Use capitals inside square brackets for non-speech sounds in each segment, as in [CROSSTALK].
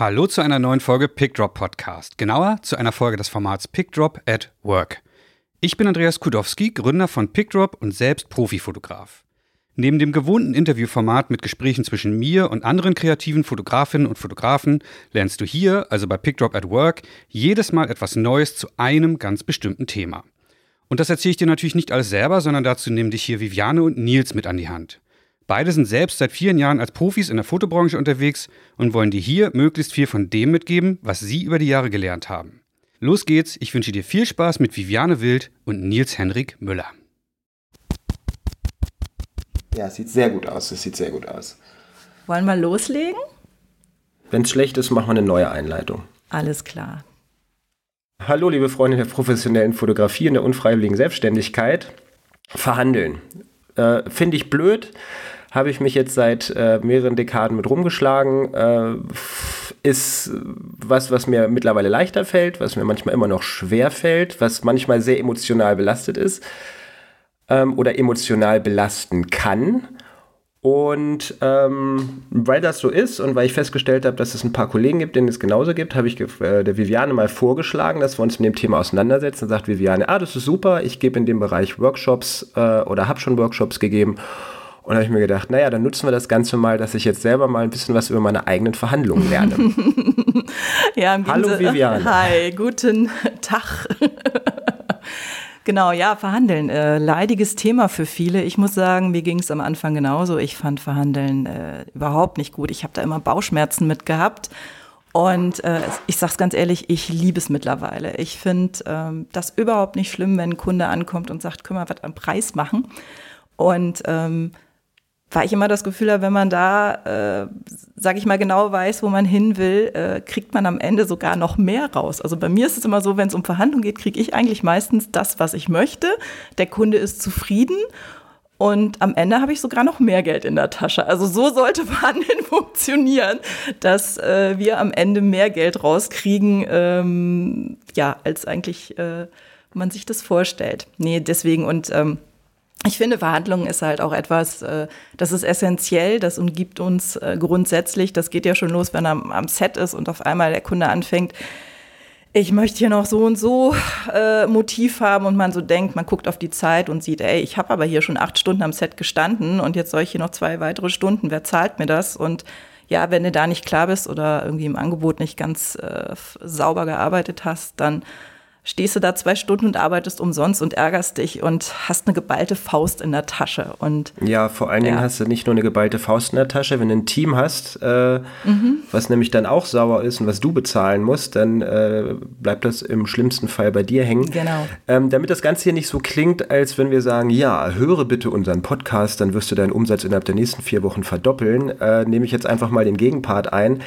Hallo zu einer neuen Folge PickDrop Podcast. Genauer zu einer Folge des Formats PickDrop at Work. Ich bin Andreas Kudowski, Gründer von PickDrop und selbst Profifotograf. Neben dem gewohnten Interviewformat mit Gesprächen zwischen mir und anderen kreativen Fotografinnen und Fotografen lernst du hier, also bei PickDrop at Work, jedes Mal etwas Neues zu einem ganz bestimmten Thema. Und das erzähle ich dir natürlich nicht alles selber, sondern dazu nehmen dich hier Viviane und Nils mit an die Hand. Beide sind selbst seit vielen Jahren als Profis in der Fotobranche unterwegs und wollen dir hier möglichst viel von dem mitgeben, was sie über die Jahre gelernt haben. Los geht's, ich wünsche dir viel Spaß mit Viviane Wild und Nils Henrik Müller. Ja, es sieht sehr gut aus, es sieht sehr gut aus. Wollen wir loslegen? Wenn es schlecht ist, machen wir eine neue Einleitung. Alles klar. Hallo, liebe Freunde der professionellen Fotografie und der unfreiwilligen Selbstständigkeit. Verhandeln. Äh, Finde ich blöd habe ich mich jetzt seit äh, mehreren Dekaden mit rumgeschlagen. Äh, ist was, was mir mittlerweile leichter fällt, was mir manchmal immer noch schwer fällt, was manchmal sehr emotional belastet ist ähm, oder emotional belasten kann. Und ähm, weil das so ist und weil ich festgestellt habe, dass es ein paar Kollegen gibt, denen es genauso gibt, habe ich äh, der Viviane mal vorgeschlagen, dass wir uns mit dem Thema auseinandersetzen. Und sagt Viviane, ah, das ist super, ich gebe in dem Bereich Workshops äh, oder habe schon Workshops gegeben. Und habe ich mir gedacht, naja, dann nutzen wir das Ganze mal, dass ich jetzt selber mal ein bisschen was über meine eigenen Verhandlungen lerne. [LAUGHS] ja, Hallo Viviane. Hi, guten [LAUGHS] Tag. [LAUGHS] Genau, ja, Verhandeln. Äh, leidiges Thema für viele. Ich muss sagen, mir ging es am Anfang genauso. Ich fand Verhandeln äh, überhaupt nicht gut. Ich habe da immer Bauchschmerzen mit gehabt. Und äh, ich sage es ganz ehrlich, ich liebe es mittlerweile. Ich finde ähm, das überhaupt nicht schlimm, wenn ein Kunde ankommt und sagt, können wir was am Preis machen? Und ähm, weil ich immer das Gefühl habe, wenn man da, äh, sage ich mal, genau weiß, wo man hin will, äh, kriegt man am Ende sogar noch mehr raus. Also bei mir ist es immer so, wenn es um Verhandlungen geht, kriege ich eigentlich meistens das, was ich möchte. Der Kunde ist zufrieden und am Ende habe ich sogar noch mehr Geld in der Tasche. Also so sollte [LAUGHS] Verhandeln funktionieren, dass äh, wir am Ende mehr Geld rauskriegen, ähm, ja, als eigentlich äh, man sich das vorstellt. Nee, deswegen und ähm, ich finde, Verhandlungen ist halt auch etwas, äh, das ist essentiell, das umgibt uns äh, grundsätzlich. Das geht ja schon los, wenn er am Set ist und auf einmal der Kunde anfängt, ich möchte hier noch so und so äh, Motiv haben und man so denkt, man guckt auf die Zeit und sieht, ey, ich habe aber hier schon acht Stunden am Set gestanden und jetzt soll ich hier noch zwei weitere Stunden, wer zahlt mir das? Und ja, wenn du da nicht klar bist oder irgendwie im Angebot nicht ganz äh, sauber gearbeitet hast, dann stehst du da zwei Stunden und arbeitest umsonst und ärgerst dich und hast eine geballte Faust in der Tasche. Und, ja, vor allen Dingen ja. hast du nicht nur eine geballte Faust in der Tasche, wenn du ein Team hast, äh, mhm. was nämlich dann auch sauer ist und was du bezahlen musst, dann äh, bleibt das im schlimmsten Fall bei dir hängen. Genau. Ähm, damit das Ganze hier nicht so klingt, als wenn wir sagen, ja, höre bitte unseren Podcast, dann wirst du deinen Umsatz innerhalb der nächsten vier Wochen verdoppeln, äh, nehme ich jetzt einfach mal den Gegenpart ein.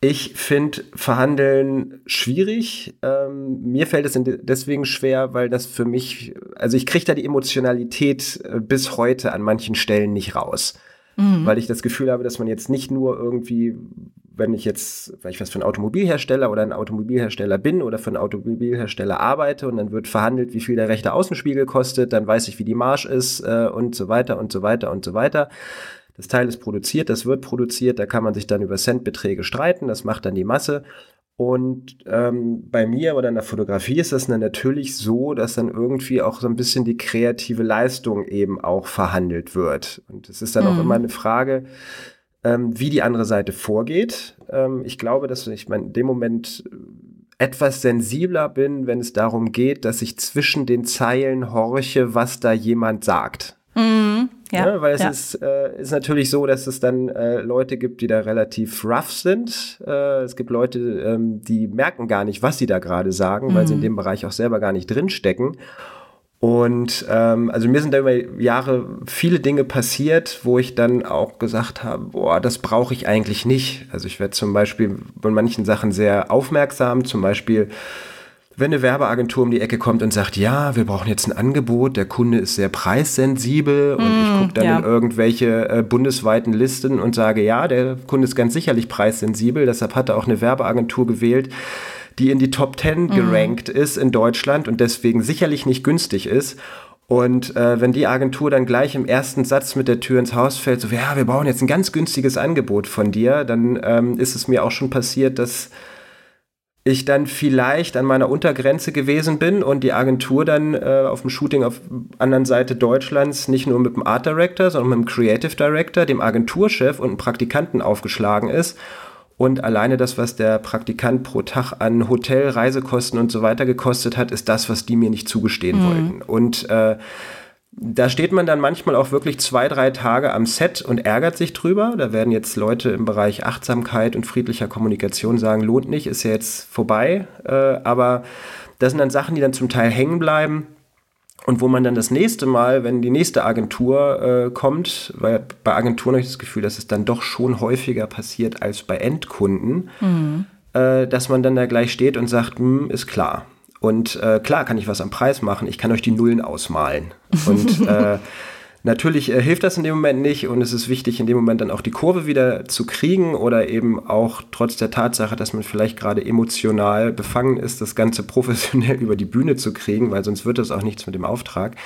Ich finde Verhandeln schwierig. Ähm, mir fällt es deswegen schwer, weil das für mich, also ich kriege da die Emotionalität äh, bis heute an manchen Stellen nicht raus. Mhm. Weil ich das Gefühl habe, dass man jetzt nicht nur irgendwie, wenn ich jetzt, weil ich was für einen Automobilhersteller oder ein Automobilhersteller bin oder für einen Automobilhersteller arbeite und dann wird verhandelt, wie viel der rechte Außenspiegel kostet, dann weiß ich, wie die Marge ist äh, und so weiter und so weiter und so weiter das Teil ist produziert, das wird produziert, da kann man sich dann über Centbeträge streiten, das macht dann die Masse. Und ähm, bei mir oder in der Fotografie ist das dann natürlich so, dass dann irgendwie auch so ein bisschen die kreative Leistung eben auch verhandelt wird. Und es ist dann mhm. auch immer eine Frage, ähm, wie die andere Seite vorgeht. Ähm, ich glaube, dass ich mein, in dem Moment etwas sensibler bin, wenn es darum geht, dass ich zwischen den Zeilen horche, was da jemand sagt. Mhm. Ja, ne, weil es ja. ist, äh, ist natürlich so, dass es dann äh, Leute gibt, die da relativ rough sind. Äh, es gibt Leute, ähm, die merken gar nicht, was sie da gerade sagen, mhm. weil sie in mhm. dem Bereich auch selber gar nicht drinstecken. Und ähm, also mir sind da über Jahre viele Dinge passiert, wo ich dann auch gesagt habe, boah, das brauche ich eigentlich nicht. Also ich werde zum Beispiel bei manchen Sachen sehr aufmerksam, zum Beispiel wenn eine Werbeagentur um die Ecke kommt und sagt, ja, wir brauchen jetzt ein Angebot, der Kunde ist sehr preissensibel mm, und ich mm, gucke dann ja. in irgendwelche äh, bundesweiten Listen und sage, ja, der Kunde ist ganz sicherlich preissensibel, deshalb hat er auch eine Werbeagentur gewählt, die in die Top 10 mm. gerankt ist in Deutschland und deswegen sicherlich nicht günstig ist. Und äh, wenn die Agentur dann gleich im ersten Satz mit der Tür ins Haus fällt, so, ja, wir brauchen jetzt ein ganz günstiges Angebot von dir, dann ähm, ist es mir auch schon passiert, dass ich dann vielleicht an meiner Untergrenze gewesen bin und die Agentur dann äh, auf dem Shooting auf der anderen Seite Deutschlands nicht nur mit dem Art Director, sondern mit dem Creative Director, dem Agenturchef und einem Praktikanten aufgeschlagen ist. Und alleine das, was der Praktikant pro Tag an Hotel, Reisekosten und so weiter gekostet hat, ist das, was die mir nicht zugestehen mhm. wollten. Und äh, da steht man dann manchmal auch wirklich zwei, drei Tage am Set und ärgert sich drüber. Da werden jetzt Leute im Bereich Achtsamkeit und friedlicher Kommunikation sagen, lohnt nicht, ist ja jetzt vorbei. Äh, aber das sind dann Sachen, die dann zum Teil hängen bleiben. Und wo man dann das nächste Mal, wenn die nächste Agentur äh, kommt, weil bei Agenturen habe ich das Gefühl, dass es dann doch schon häufiger passiert als bei Endkunden, mhm. äh, dass man dann da gleich steht und sagt, hm, ist klar. Und äh, klar kann ich was am Preis machen, ich kann euch die Nullen ausmalen. Und [LAUGHS] äh, natürlich äh, hilft das in dem Moment nicht und es ist wichtig, in dem Moment dann auch die Kurve wieder zu kriegen oder eben auch trotz der Tatsache, dass man vielleicht gerade emotional befangen ist, das Ganze [LAUGHS] professionell über die Bühne zu kriegen, weil sonst wird das auch nichts mit dem Auftrag.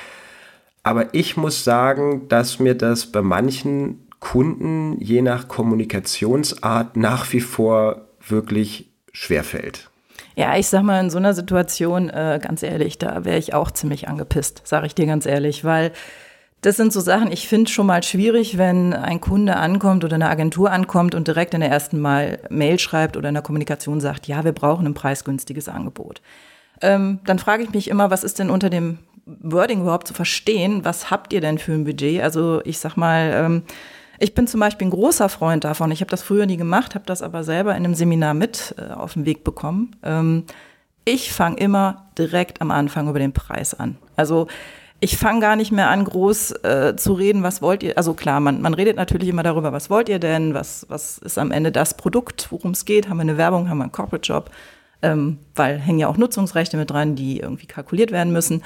Aber ich muss sagen, dass mir das bei manchen Kunden je nach Kommunikationsart nach wie vor wirklich schwerfällt. Ja, ich sag mal, in so einer Situation, äh, ganz ehrlich, da wäre ich auch ziemlich angepisst, sage ich dir ganz ehrlich, weil das sind so Sachen, ich finde schon mal schwierig, wenn ein Kunde ankommt oder eine Agentur ankommt und direkt in der ersten Mal Mail schreibt oder in der Kommunikation sagt, ja, wir brauchen ein preisgünstiges Angebot. Ähm, dann frage ich mich immer, was ist denn unter dem Wording überhaupt zu verstehen? Was habt ihr denn für ein Budget? Also ich sag mal, ähm, ich bin zum Beispiel ein großer Freund davon. Ich habe das früher nie gemacht, habe das aber selber in einem Seminar mit äh, auf den Weg bekommen. Ähm, ich fange immer direkt am Anfang über den Preis an. Also ich fange gar nicht mehr an, groß äh, zu reden, was wollt ihr. Also klar, man, man redet natürlich immer darüber, was wollt ihr denn, was, was ist am Ende das Produkt, worum es geht, haben wir eine Werbung, haben wir einen Corporate Job, ähm, weil hängen ja auch Nutzungsrechte mit dran, die irgendwie kalkuliert werden müssen.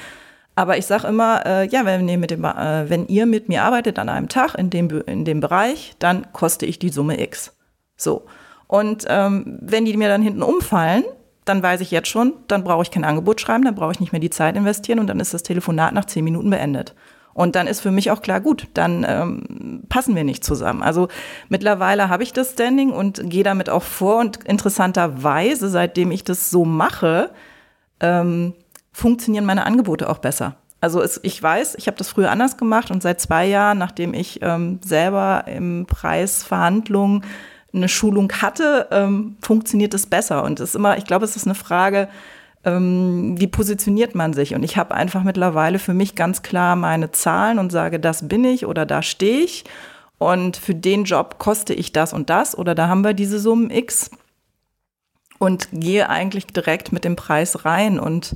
Aber ich sage immer, äh, ja, wenn ihr, mit dem, äh, wenn ihr mit mir arbeitet an einem Tag in dem, in dem Bereich, dann koste ich die Summe X. So. Und ähm, wenn die mir dann hinten umfallen, dann weiß ich jetzt schon, dann brauche ich kein Angebot schreiben, dann brauche ich nicht mehr die Zeit investieren und dann ist das Telefonat nach zehn Minuten beendet. Und dann ist für mich auch klar, gut, dann ähm, passen wir nicht zusammen. Also mittlerweile habe ich das Standing und gehe damit auch vor und interessanterweise, seitdem ich das so mache, ähm, funktionieren meine Angebote auch besser. Also es, ich weiß, ich habe das früher anders gemacht und seit zwei Jahren, nachdem ich ähm, selber im Preisverhandlungen eine Schulung hatte, ähm, funktioniert es besser. Und es ist immer, ich glaube, es ist eine Frage, ähm, wie positioniert man sich? Und ich habe einfach mittlerweile für mich ganz klar meine Zahlen und sage, das bin ich oder da stehe ich. Und für den Job koste ich das und das oder da haben wir diese Summen X und gehe eigentlich direkt mit dem Preis rein und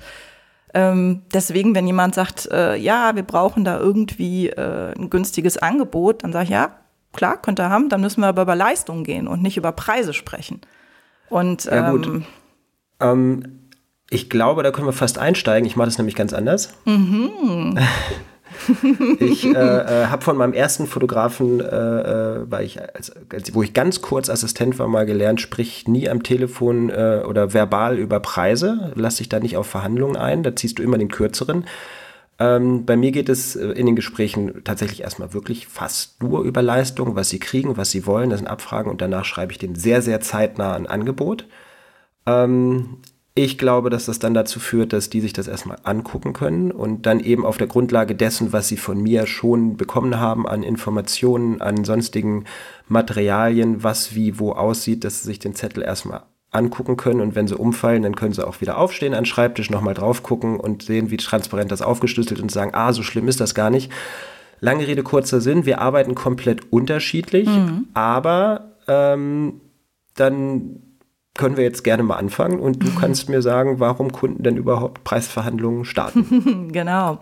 ähm, deswegen, wenn jemand sagt, äh, ja, wir brauchen da irgendwie äh, ein günstiges Angebot, dann sage ich, ja, klar, könnt ihr haben, dann müssen wir aber über Leistung gehen und nicht über Preise sprechen. Und ja, gut. Ähm, ähm, ich glaube, da können wir fast einsteigen. Ich mache das nämlich ganz anders. Mhm. [LAUGHS] ich äh, äh, habe von meinem ersten Fotografen, äh, äh, ich als, als, wo ich ganz kurz Assistent war, mal gelernt, sprich nie am Telefon äh, oder verbal über Preise. Lass dich da nicht auf Verhandlungen ein, da ziehst du immer den kürzeren. Ähm, bei mir geht es äh, in den Gesprächen tatsächlich erstmal wirklich fast nur über Leistung, was sie kriegen, was sie wollen. Das sind Abfragen und danach schreibe ich den sehr, sehr zeitnah ein Angebot. Ähm, ich glaube, dass das dann dazu führt, dass die sich das erstmal angucken können und dann eben auf der Grundlage dessen, was sie von mir schon bekommen haben an Informationen, an sonstigen Materialien, was wie wo aussieht, dass sie sich den Zettel erstmal angucken können und wenn sie umfallen, dann können sie auch wieder aufstehen an den Schreibtisch, nochmal drauf gucken und sehen, wie transparent das aufgeschlüsselt und sagen, ah, so schlimm ist das gar nicht. Lange Rede, kurzer Sinn, wir arbeiten komplett unterschiedlich, mhm. aber ähm, dann können wir jetzt gerne mal anfangen und du kannst mir sagen, warum Kunden denn überhaupt Preisverhandlungen starten. [LAUGHS] genau.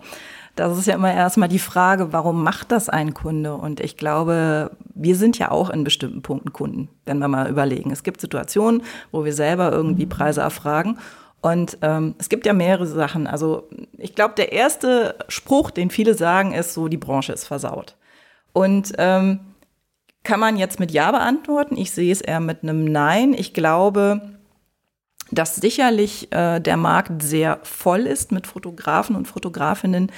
Das ist ja immer erstmal die Frage, warum macht das ein Kunde? Und ich glaube, wir sind ja auch in bestimmten Punkten Kunden, wenn wir mal überlegen. Es gibt Situationen, wo wir selber irgendwie Preise erfragen. Und ähm, es gibt ja mehrere Sachen. Also ich glaube, der erste Spruch, den viele sagen, ist so, die Branche ist versaut. Und ähm, kann man jetzt mit Ja beantworten. Ich sehe es eher mit einem Nein. Ich glaube, dass sicherlich äh, der Markt sehr voll ist mit Fotografen und Fotografinnen,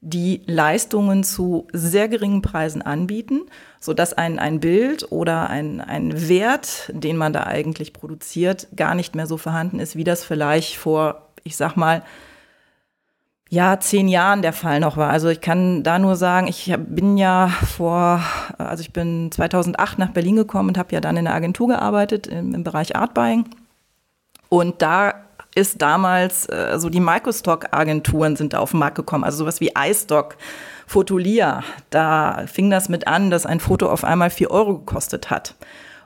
die Leistungen zu sehr geringen Preisen anbieten, sodass ein, ein Bild oder ein, ein Wert, den man da eigentlich produziert, gar nicht mehr so vorhanden ist, wie das vielleicht vor, ich sag mal, ja, zehn Jahren der Fall noch war. Also ich kann da nur sagen, ich bin ja vor, also ich bin 2008 nach Berlin gekommen und habe ja dann in der Agentur gearbeitet im, im Bereich Art Buying. Und da ist damals, äh, so die Microstock-Agenturen sind da auf den Markt gekommen, also sowas wie iStock, Fotolia. Da fing das mit an, dass ein Foto auf einmal vier Euro gekostet hat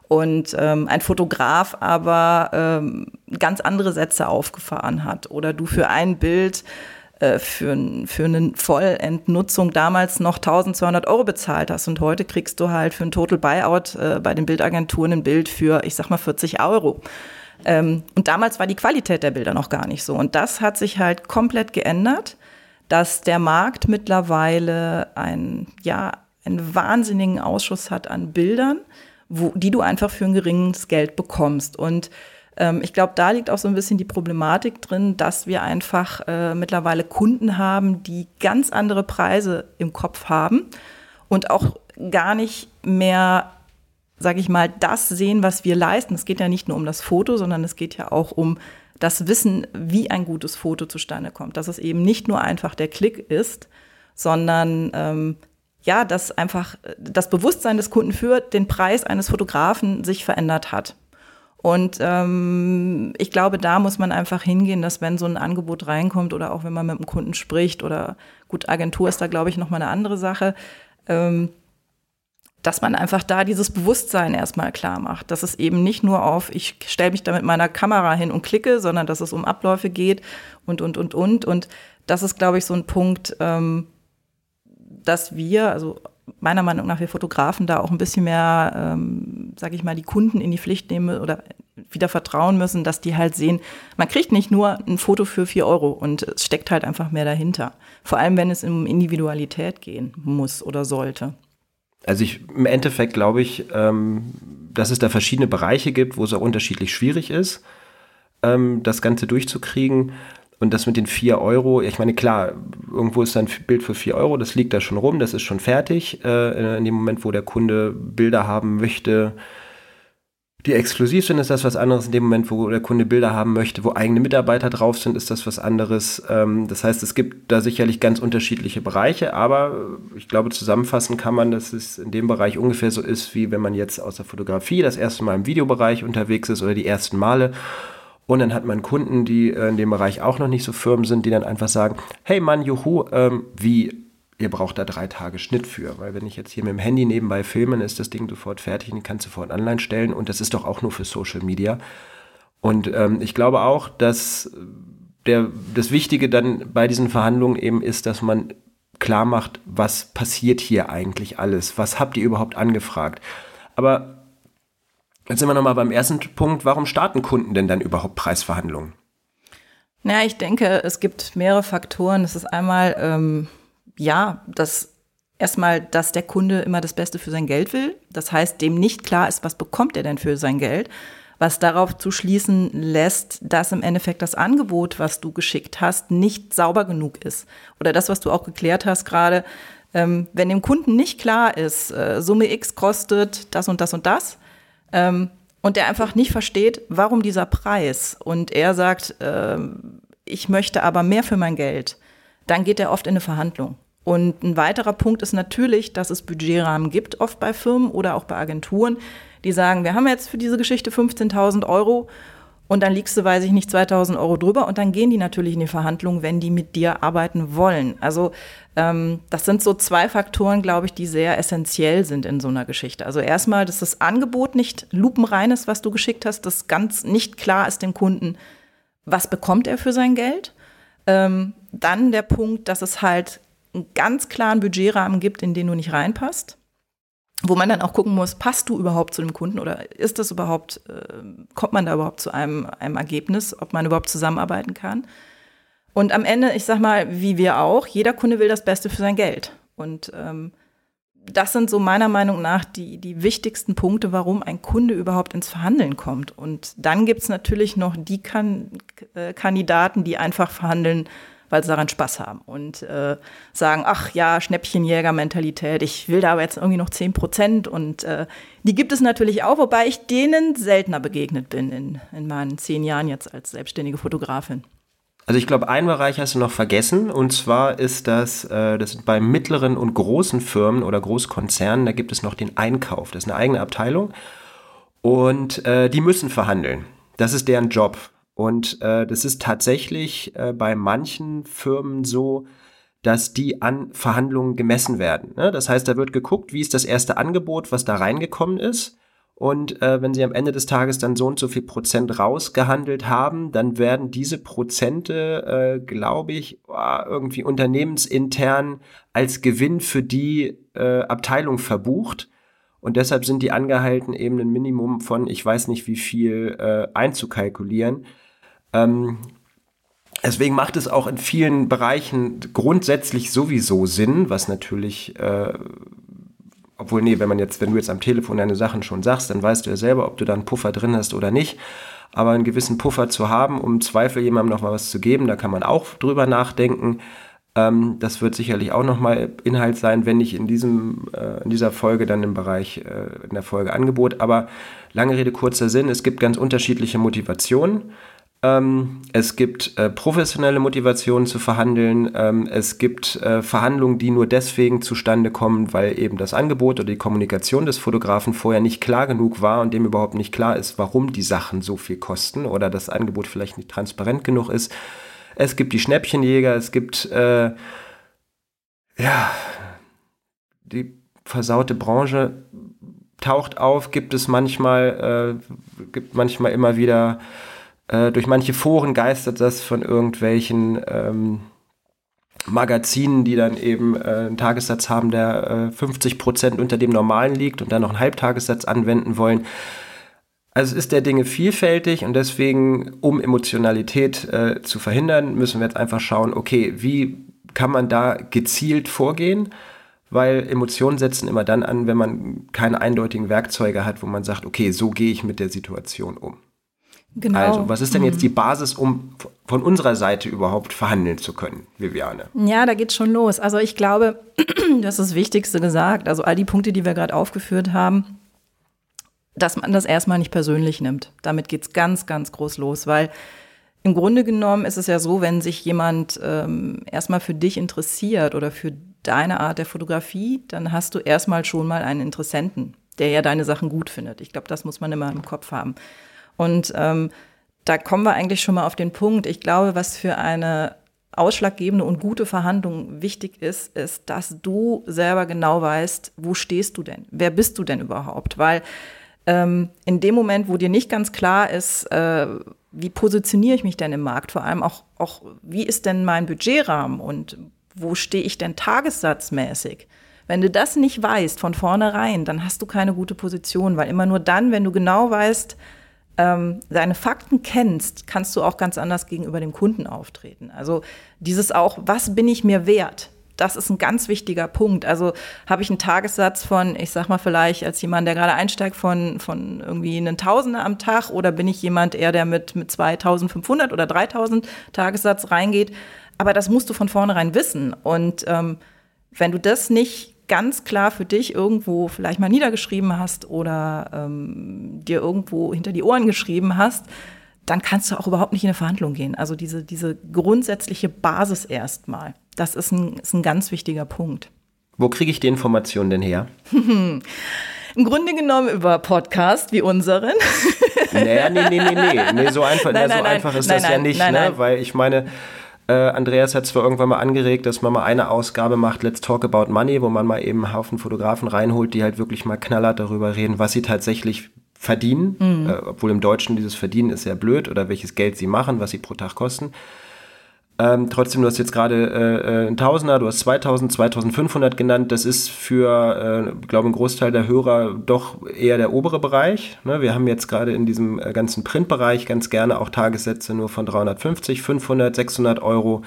und ähm, ein Fotograf aber ähm, ganz andere Sätze aufgefahren hat oder du für ein Bild äh, für, für eine Vollentnutzung damals noch 1200 Euro bezahlt hast und heute kriegst du halt für ein Total Buyout äh, bei den Bildagenturen ein Bild für, ich sag mal, 40 Euro. Ähm, und damals war die Qualität der Bilder noch gar nicht so. Und das hat sich halt komplett geändert, dass der Markt mittlerweile ein, ja, einen wahnsinnigen Ausschuss hat an Bildern, wo, die du einfach für ein geringes Geld bekommst. Und ich glaube, da liegt auch so ein bisschen die Problematik drin, dass wir einfach äh, mittlerweile Kunden haben, die ganz andere Preise im Kopf haben und auch gar nicht mehr, sage ich mal, das sehen, was wir leisten. Es geht ja nicht nur um das Foto, sondern es geht ja auch um das Wissen, wie ein gutes Foto zustande kommt. Dass es eben nicht nur einfach der Klick ist, sondern ähm, ja, dass einfach das Bewusstsein des Kunden für den Preis eines Fotografen sich verändert hat. Und ähm, ich glaube, da muss man einfach hingehen, dass wenn so ein Angebot reinkommt oder auch wenn man mit dem Kunden spricht oder gut, Agentur ist da, glaube ich, nochmal eine andere Sache, ähm, dass man einfach da dieses Bewusstsein erstmal klar macht, dass es eben nicht nur auf, ich stelle mich da mit meiner Kamera hin und klicke, sondern dass es um Abläufe geht und, und, und, und. Und das ist, glaube ich, so ein Punkt, ähm, dass wir, also meiner Meinung nach wir Fotografen da auch ein bisschen mehr, ähm, sage ich mal, die Kunden in die Pflicht nehmen oder wieder vertrauen müssen, dass die halt sehen, man kriegt nicht nur ein Foto für vier Euro und es steckt halt einfach mehr dahinter. Vor allem, wenn es um Individualität gehen muss oder sollte. Also ich, im Endeffekt glaube ich, ähm, dass es da verschiedene Bereiche gibt, wo es auch unterschiedlich schwierig ist, ähm, das Ganze durchzukriegen. Und das mit den 4 Euro, ich meine, klar, irgendwo ist ein Bild für 4 Euro, das liegt da schon rum, das ist schon fertig. Äh, in dem Moment, wo der Kunde Bilder haben möchte, die exklusiv sind, ist das was anderes. In dem Moment, wo der Kunde Bilder haben möchte, wo eigene Mitarbeiter drauf sind, ist das was anderes. Ähm, das heißt, es gibt da sicherlich ganz unterschiedliche Bereiche, aber ich glaube, zusammenfassen kann man, dass es in dem Bereich ungefähr so ist, wie wenn man jetzt aus der Fotografie das erste Mal im Videobereich unterwegs ist oder die ersten Male und dann hat man Kunden, die äh, in dem Bereich auch noch nicht so firm sind, die dann einfach sagen, hey Mann, juhu, ähm, wie, ihr braucht da drei Tage Schnitt für. Weil wenn ich jetzt hier mit dem Handy nebenbei filme, dann ist das Ding sofort fertig und ich kann es sofort online stellen. Und das ist doch auch nur für Social Media. Und ähm, ich glaube auch, dass der, das Wichtige dann bei diesen Verhandlungen eben ist, dass man klar macht, was passiert hier eigentlich alles? Was habt ihr überhaupt angefragt? Aber Jetzt sind wir nochmal beim ersten Punkt. Warum starten Kunden denn dann überhaupt Preisverhandlungen? Naja, ich denke, es gibt mehrere Faktoren. Es ist einmal, ähm, ja, dass erstmal, dass der Kunde immer das Beste für sein Geld will. Das heißt, dem nicht klar ist, was bekommt er denn für sein Geld. Was darauf zu schließen lässt, dass im Endeffekt das Angebot, was du geschickt hast, nicht sauber genug ist. Oder das, was du auch geklärt hast gerade, ähm, wenn dem Kunden nicht klar ist, äh, Summe X kostet das und das und das, ähm, und der einfach nicht versteht, warum dieser Preis. Und er sagt, äh, ich möchte aber mehr für mein Geld. Dann geht er oft in eine Verhandlung. Und ein weiterer Punkt ist natürlich, dass es Budgetrahmen gibt, oft bei Firmen oder auch bei Agenturen, die sagen, wir haben jetzt für diese Geschichte 15.000 Euro und dann liegst du, weiß ich nicht, 2000 Euro drüber und dann gehen die natürlich in die Verhandlungen, wenn die mit dir arbeiten wollen. Also ähm, das sind so zwei Faktoren, glaube ich, die sehr essentiell sind in so einer Geschichte. Also erstmal, dass das Angebot nicht lupenrein ist, was du geschickt hast, dass ganz nicht klar ist dem Kunden, was bekommt er für sein Geld. Ähm, dann der Punkt, dass es halt einen ganz klaren Budgetrahmen gibt, in den du nicht reinpasst wo man dann auch gucken muss, passt du überhaupt zu dem Kunden oder ist das überhaupt, äh, kommt man da überhaupt zu einem, einem Ergebnis, ob man überhaupt zusammenarbeiten kann. Und am Ende, ich sag mal, wie wir auch, jeder Kunde will das Beste für sein Geld. Und ähm, das sind so meiner Meinung nach die, die wichtigsten Punkte, warum ein Kunde überhaupt ins Verhandeln kommt. Und dann gibt's natürlich noch die kan äh, Kandidaten, die einfach verhandeln, weil sie daran Spaß haben und äh, sagen, ach ja, Schnäppchenjäger-Mentalität, ich will da aber jetzt irgendwie noch 10 Prozent und äh, die gibt es natürlich auch, wobei ich denen seltener begegnet bin in, in meinen zehn Jahren jetzt als selbstständige Fotografin. Also ich glaube, einen Bereich hast du noch vergessen und zwar ist das, äh, das bei mittleren und großen Firmen oder Großkonzernen, da gibt es noch den Einkauf. Das ist eine eigene Abteilung und äh, die müssen verhandeln. Das ist deren Job. Und äh, das ist tatsächlich äh, bei manchen Firmen so, dass die an Verhandlungen gemessen werden. Ne? Das heißt, da wird geguckt, wie ist das erste Angebot, was da reingekommen ist. Und äh, wenn sie am Ende des Tages dann so und so viel Prozent rausgehandelt haben, dann werden diese Prozente, äh, glaube ich, irgendwie unternehmensintern als Gewinn für die äh, Abteilung verbucht. Und deshalb sind die angehalten, eben ein Minimum von, ich weiß nicht wie viel, äh, einzukalkulieren. Ähm, deswegen macht es auch in vielen Bereichen grundsätzlich sowieso Sinn, was natürlich, äh, obwohl, nee, wenn man jetzt, wenn du jetzt am Telefon deine Sachen schon sagst, dann weißt du ja selber, ob du da einen Puffer drin hast oder nicht. Aber einen gewissen Puffer zu haben, um Zweifel jemandem noch mal was zu geben, da kann man auch drüber nachdenken. Ähm, das wird sicherlich auch nochmal Inhalt sein, wenn nicht in, diesem, äh, in dieser Folge, dann im Bereich, äh, in der Folge Angebot. Aber lange Rede, kurzer Sinn, es gibt ganz unterschiedliche Motivationen. Ähm, es gibt äh, professionelle Motivationen zu verhandeln. Ähm, es gibt äh, Verhandlungen, die nur deswegen zustande kommen, weil eben das Angebot oder die Kommunikation des Fotografen vorher nicht klar genug war und dem überhaupt nicht klar ist, warum die Sachen so viel kosten oder das Angebot vielleicht nicht transparent genug ist es gibt die Schnäppchenjäger, es gibt äh, ja die versaute Branche taucht auf, gibt es manchmal, äh, gibt manchmal immer wieder äh, durch manche Foren geistert das von irgendwelchen ähm, Magazinen, die dann eben äh, einen Tagessatz haben, der äh, 50 Prozent unter dem normalen liegt und dann noch einen Halbtagessatz anwenden wollen. Also ist der Dinge vielfältig und deswegen, um Emotionalität äh, zu verhindern, müssen wir jetzt einfach schauen, okay, wie kann man da gezielt vorgehen? Weil Emotionen setzen immer dann an, wenn man keine eindeutigen Werkzeuge hat, wo man sagt, okay, so gehe ich mit der Situation um. Genau. Also, was ist denn jetzt die mhm. Basis, um von unserer Seite überhaupt verhandeln zu können, Viviane? Ja, da geht's schon los. Also ich glaube, [CLEARS THROAT] das ist das Wichtigste gesagt. Also all die Punkte, die wir gerade aufgeführt haben, dass man das erstmal nicht persönlich nimmt. Damit geht's ganz, ganz groß los, weil im Grunde genommen ist es ja so, wenn sich jemand ähm, erstmal für dich interessiert oder für deine Art der Fotografie, dann hast du erstmal schon mal einen Interessenten, der ja deine Sachen gut findet. Ich glaube, das muss man immer im Kopf haben. Und ähm, da kommen wir eigentlich schon mal auf den Punkt. Ich glaube, was für eine ausschlaggebende und gute Verhandlung wichtig ist, ist, dass du selber genau weißt, wo stehst du denn? Wer bist du denn überhaupt? Weil ähm, in dem Moment, wo dir nicht ganz klar ist, äh, wie positioniere ich mich denn im Markt, vor allem auch, auch wie ist denn mein Budgetrahmen und wo stehe ich denn tagessatzmäßig? Wenn du das nicht weißt von vornherein, dann hast du keine gute Position, weil immer nur dann, wenn du genau weißt, ähm, deine Fakten kennst, kannst du auch ganz anders gegenüber dem Kunden auftreten. Also dieses auch, was bin ich mir wert? das ist ein ganz wichtiger Punkt. Also habe ich einen Tagessatz von, ich sag mal vielleicht als jemand, der gerade einsteigt, von, von irgendwie einen Tausender am Tag oder bin ich jemand eher, der mit, mit 2500 oder 3000 Tagessatz reingeht. Aber das musst du von vornherein wissen. Und ähm, wenn du das nicht ganz klar für dich irgendwo vielleicht mal niedergeschrieben hast oder ähm, dir irgendwo hinter die Ohren geschrieben hast, dann kannst du auch überhaupt nicht in eine Verhandlung gehen. Also diese, diese grundsätzliche Basis erstmal. Das ist ein, ist ein ganz wichtiger Punkt. Wo kriege ich die Informationen denn her? [LAUGHS] Im Grunde genommen über Podcast wie unseren. Naja, nee, nee, nee, nee. nee so einfach, [LAUGHS] nein, na, so nein, einfach ist nein, das ja nicht, ne? Weil ich meine, äh, Andreas hat zwar irgendwann mal angeregt, dass man mal eine Ausgabe macht, Let's Talk About Money, wo man mal eben einen Haufen Fotografen reinholt, die halt wirklich mal knallhart darüber reden, was sie tatsächlich verdienen. Mhm. Äh, obwohl im Deutschen dieses Verdienen ist sehr blöd oder welches Geld sie machen, was sie pro Tag kosten. Ähm, trotzdem, du hast jetzt gerade äh, äh ein Tausender, du hast 2000, 2500 genannt. Das ist für, äh, glaube ein Großteil der Hörer doch eher der obere Bereich. Ne? Wir haben jetzt gerade in diesem äh, ganzen Printbereich ganz gerne auch Tagessätze nur von 350, 500, 600 Euro.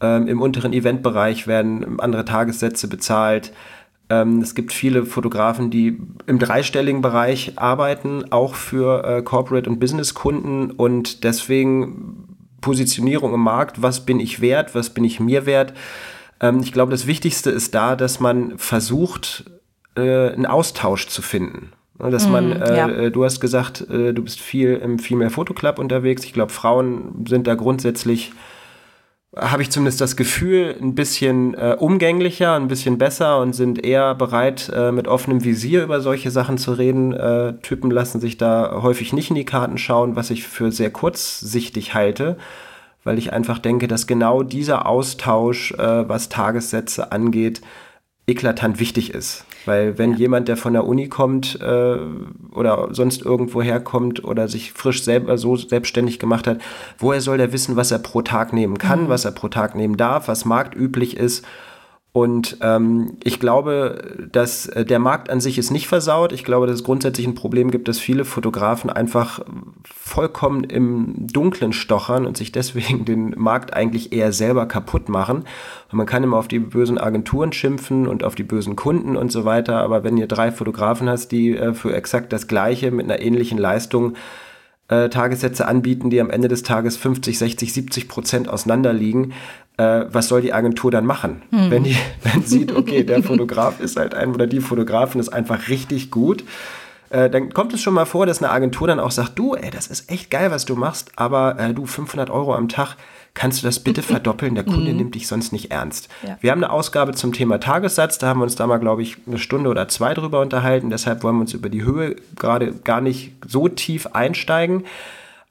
Ähm, Im unteren Eventbereich werden andere Tagessätze bezahlt. Ähm, es gibt viele Fotografen, die im dreistelligen Bereich arbeiten, auch für äh, Corporate- und Business-Kunden. Und deswegen Positionierung im Markt, was bin ich wert, was bin ich mir wert. Ähm, ich glaube, das Wichtigste ist da, dass man versucht, äh, einen Austausch zu finden. Dass man, mm, ja. äh, du hast gesagt, äh, du bist viel im Female Photo Club unterwegs. Ich glaube, Frauen sind da grundsätzlich habe ich zumindest das Gefühl, ein bisschen äh, umgänglicher, ein bisschen besser und sind eher bereit, äh, mit offenem Visier über solche Sachen zu reden. Äh, Typen lassen sich da häufig nicht in die Karten schauen, was ich für sehr kurzsichtig halte, weil ich einfach denke, dass genau dieser Austausch, äh, was Tagessätze angeht, eklatant wichtig ist. Weil wenn ja. jemand, der von der Uni kommt äh, oder sonst irgendwo herkommt oder sich frisch selber so selbstständig gemacht hat, woher soll der wissen, was er pro Tag nehmen kann, mhm. was er pro Tag nehmen darf, was marktüblich ist? Und ähm, ich glaube, dass äh, der Markt an sich ist nicht versaut. Ich glaube, dass es grundsätzlich ein Problem gibt, dass viele Fotografen einfach vollkommen im Dunklen stochern und sich deswegen den Markt eigentlich eher selber kaputt machen. Und man kann immer auf die bösen Agenturen schimpfen und auf die bösen Kunden und so weiter. Aber wenn ihr drei Fotografen hast, die äh, für exakt das Gleiche mit einer ähnlichen Leistung äh, Tagessätze anbieten, die am Ende des Tages 50, 60, 70 Prozent auseinanderliegen, äh, was soll die Agentur dann machen? Hm. Wenn die [LAUGHS] wenn sieht, okay, der [LAUGHS] Fotograf ist halt ein oder die Fotografin ist einfach richtig gut, äh, dann kommt es schon mal vor, dass eine Agentur dann auch sagt, du, ey, das ist echt geil, was du machst, aber äh, du 500 Euro am Tag, kannst du das bitte [LAUGHS] verdoppeln? Der Kunde mhm. nimmt dich sonst nicht ernst. Ja. Wir haben eine Ausgabe zum Thema Tagessatz, da haben wir uns da mal, glaube ich, eine Stunde oder zwei drüber unterhalten. Deshalb wollen wir uns über die Höhe gerade gar nicht so tief einsteigen.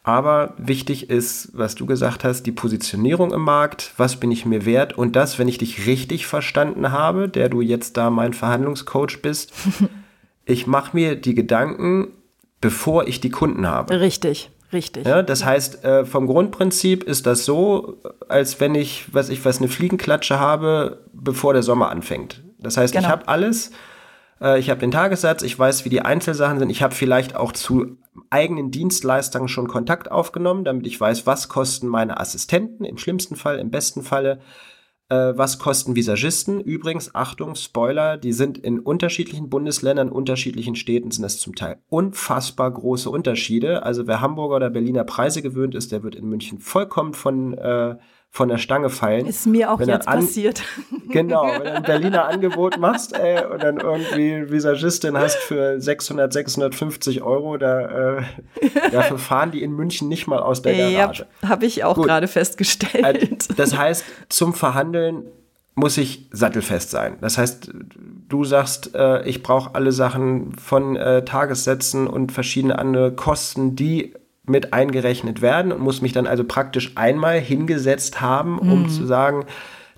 Aber wichtig ist, was du gesagt hast, die Positionierung im Markt, was bin ich mir wert und das, wenn ich dich richtig verstanden habe, der du jetzt da mein Verhandlungscoach bist, [LAUGHS] ich mache mir die Gedanken, bevor ich die Kunden habe. Richtig. Richtig. Ja, das heißt, äh, vom Grundprinzip ist das so, als wenn ich, was ich was, eine Fliegenklatsche habe, bevor der Sommer anfängt. Das heißt, genau. ich habe alles, äh, ich habe den Tagessatz, ich weiß, wie die Einzelsachen sind, ich habe vielleicht auch zu eigenen Dienstleistern schon Kontakt aufgenommen, damit ich weiß, was kosten meine Assistenten im schlimmsten Fall, im besten Falle, äh, was kosten Visagisten. Übrigens, Achtung, Spoiler, die sind in unterschiedlichen Bundesländern, unterschiedlichen Städten sind es zum Teil unfassbar große Unterschiede. Also wer Hamburger oder Berliner Preise gewöhnt ist, der wird in München vollkommen von äh, von der Stange fallen. Ist mir auch jetzt an, passiert. [LAUGHS] Genau, wenn du ein Berliner Angebot machst ey, und dann irgendwie Visagistin hast für 600, 650 Euro, da, äh, dafür fahren die in München nicht mal aus der Garage. Ja, habe ich auch gerade festgestellt. Äh, das heißt, zum Verhandeln muss ich sattelfest sein. Das heißt, du sagst, äh, ich brauche alle Sachen von äh, Tagessätzen und verschiedene andere Kosten, die mit eingerechnet werden und muss mich dann also praktisch einmal hingesetzt haben, um mhm. zu sagen,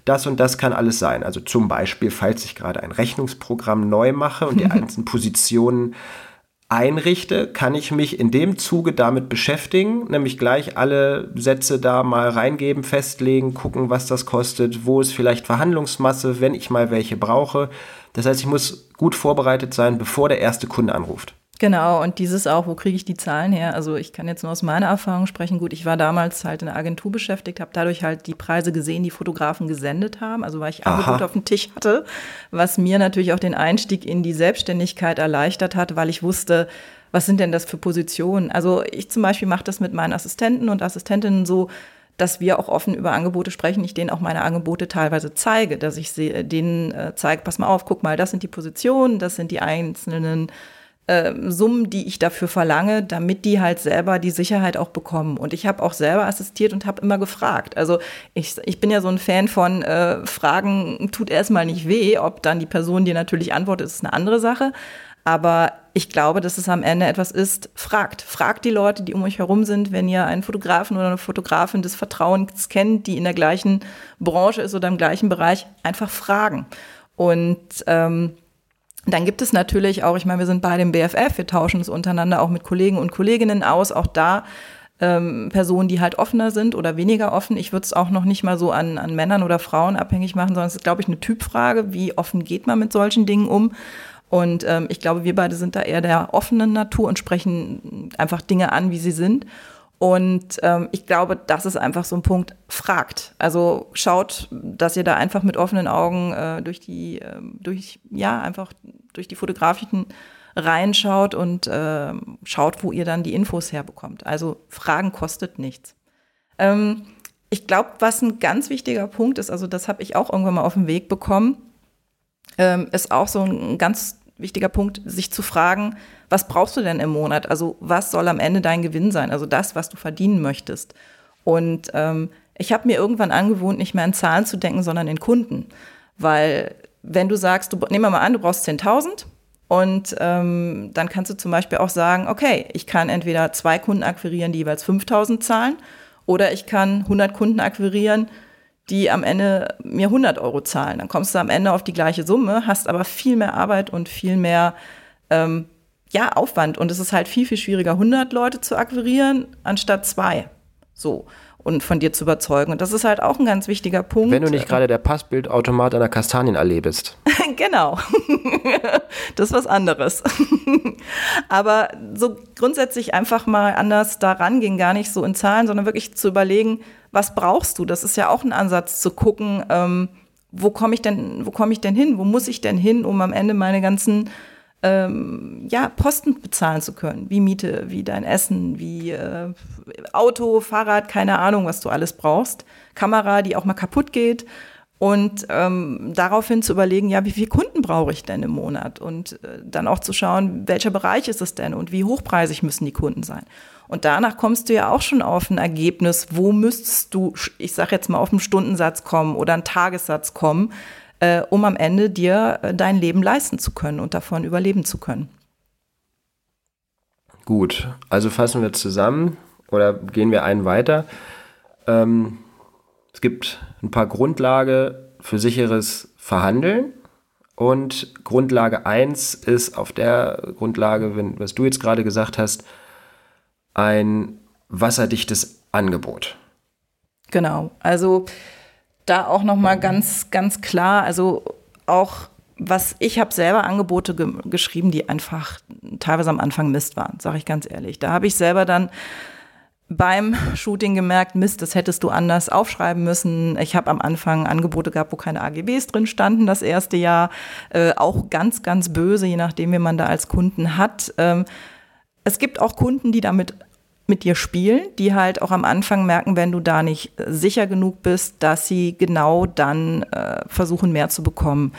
das und das kann alles sein. Also zum Beispiel, falls ich gerade ein Rechnungsprogramm neu mache und die einzelnen Positionen einrichte, kann ich mich in dem Zuge damit beschäftigen, nämlich gleich alle Sätze da mal reingeben, festlegen, gucken, was das kostet, wo ist vielleicht Verhandlungsmasse, wenn ich mal welche brauche. Das heißt, ich muss gut vorbereitet sein, bevor der erste Kunde anruft. Genau, und dieses auch, wo kriege ich die Zahlen her? Also ich kann jetzt nur aus meiner Erfahrung sprechen. Gut, ich war damals halt in der Agentur beschäftigt, habe dadurch halt die Preise gesehen, die Fotografen gesendet haben, also weil ich Angebot auf dem Tisch hatte, was mir natürlich auch den Einstieg in die Selbstständigkeit erleichtert hat, weil ich wusste, was sind denn das für Positionen? Also ich zum Beispiel mache das mit meinen Assistenten und Assistentinnen so, dass wir auch offen über Angebote sprechen, ich denen auch meine Angebote teilweise zeige, dass ich sie, denen äh, zeige, pass mal auf, guck mal, das sind die Positionen, das sind die einzelnen äh, Summen, die ich dafür verlange, damit die halt selber die Sicherheit auch bekommen. Und ich habe auch selber assistiert und habe immer gefragt. Also ich, ich bin ja so ein Fan von äh, Fragen tut erstmal nicht weh. Ob dann die Person dir natürlich antwortet, ist eine andere Sache. Aber ich glaube, dass es am Ende etwas ist, fragt. Fragt die Leute, die um euch herum sind, wenn ihr einen Fotografen oder eine Fotografin des Vertrauens kennt, die in der gleichen Branche ist oder im gleichen Bereich, einfach fragen. Und ähm, dann gibt es natürlich auch, ich meine, wir sind bei dem BFF, wir tauschen es untereinander auch mit Kollegen und Kolleginnen aus, auch da ähm, Personen, die halt offener sind oder weniger offen. Ich würde es auch noch nicht mal so an, an Männern oder Frauen abhängig machen, sondern es ist, glaube ich, eine Typfrage, wie offen geht man mit solchen Dingen um. Und ähm, ich glaube, wir beide sind da eher der offenen Natur und sprechen einfach Dinge an, wie sie sind. Und ähm, ich glaube, das ist einfach so ein Punkt, fragt. Also schaut, dass ihr da einfach mit offenen Augen äh, durch die, äh, durch, ja, einfach durch die Fotografien reinschaut und äh, schaut, wo ihr dann die Infos herbekommt. Also Fragen kostet nichts. Ähm, ich glaube, was ein ganz wichtiger Punkt ist, also das habe ich auch irgendwann mal auf den Weg bekommen, ähm, ist auch so ein ganz wichtiger Punkt, sich zu fragen, was brauchst du denn im Monat? Also was soll am Ende dein Gewinn sein? Also das, was du verdienen möchtest. Und ähm, ich habe mir irgendwann angewohnt, nicht mehr in Zahlen zu denken, sondern in Kunden. Weil wenn du sagst, du, nehmen wir mal an, du brauchst 10.000 und ähm, dann kannst du zum Beispiel auch sagen, okay, ich kann entweder zwei Kunden akquirieren, die jeweils 5.000 zahlen oder ich kann 100 Kunden akquirieren, die am Ende mir 100 Euro zahlen. Dann kommst du am Ende auf die gleiche Summe, hast aber viel mehr Arbeit und viel mehr ähm, ja, Aufwand. Und es ist halt viel, viel schwieriger, 100 Leute zu akquirieren, anstatt zwei. So und von dir zu überzeugen. Und das ist halt auch ein ganz wichtiger Punkt. Wenn du nicht gerade der Passbildautomat an der Kastanienallee bist. [LAUGHS] genau. [LAUGHS] das ist was anderes. [LAUGHS] Aber so grundsätzlich einfach mal anders da rangehen, gar nicht so in Zahlen, sondern wirklich zu überlegen, was brauchst du? Das ist ja auch ein Ansatz zu gucken, ähm, wo komme ich denn, wo komme ich denn hin? Wo muss ich denn hin, um am Ende meine ganzen ähm, ja, Posten bezahlen zu können, wie Miete, wie dein Essen, wie äh, Auto, Fahrrad, keine Ahnung, was du alles brauchst, Kamera, die auch mal kaputt geht und ähm, daraufhin zu überlegen, ja, wie viele Kunden brauche ich denn im Monat und äh, dann auch zu schauen, welcher Bereich ist es denn und wie hochpreisig müssen die Kunden sein. Und danach kommst du ja auch schon auf ein Ergebnis, wo müsstest du, ich sage jetzt mal, auf einen Stundensatz kommen oder einen Tagessatz kommen, äh, um am Ende dir äh, dein Leben leisten zu können und davon überleben zu können. Gut, also fassen wir zusammen oder gehen wir einen weiter. Ähm, es gibt ein paar Grundlage für sicheres Verhandeln. Und Grundlage 1 ist auf der Grundlage, wenn, was du jetzt gerade gesagt hast, ein wasserdichtes Angebot. Genau, also da auch noch mal ganz ganz klar, also auch was ich habe selber Angebote ge geschrieben, die einfach teilweise am Anfang Mist waren, sage ich ganz ehrlich. Da habe ich selber dann beim Shooting gemerkt, Mist, das hättest du anders aufschreiben müssen. Ich habe am Anfang Angebote gehabt, wo keine AGBs drin standen, das erste Jahr. Äh, auch ganz, ganz böse, je nachdem, wie man da als Kunden hat. Ähm, es gibt auch Kunden, die damit mit dir spielen, die halt auch am Anfang merken, wenn du da nicht sicher genug bist, dass sie genau dann äh, versuchen, mehr zu bekommen.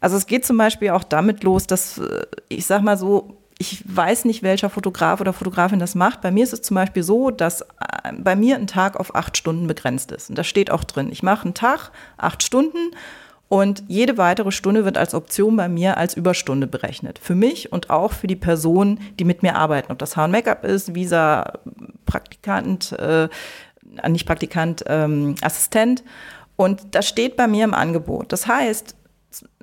Also es geht zum Beispiel auch damit los, dass äh, ich sag mal so, ich weiß nicht, welcher Fotograf oder Fotografin das macht. Bei mir ist es zum Beispiel so, dass äh, bei mir ein Tag auf acht Stunden begrenzt ist. Und das steht auch drin. Ich mache einen Tag, acht Stunden und jede weitere Stunde wird als Option bei mir als Überstunde berechnet. Für mich und auch für die Personen, die mit mir arbeiten. Ob das Haar- und Make-up ist, Visa, Praktikant, äh, nicht Praktikant, ähm, Assistent. Und das steht bei mir im Angebot. Das heißt,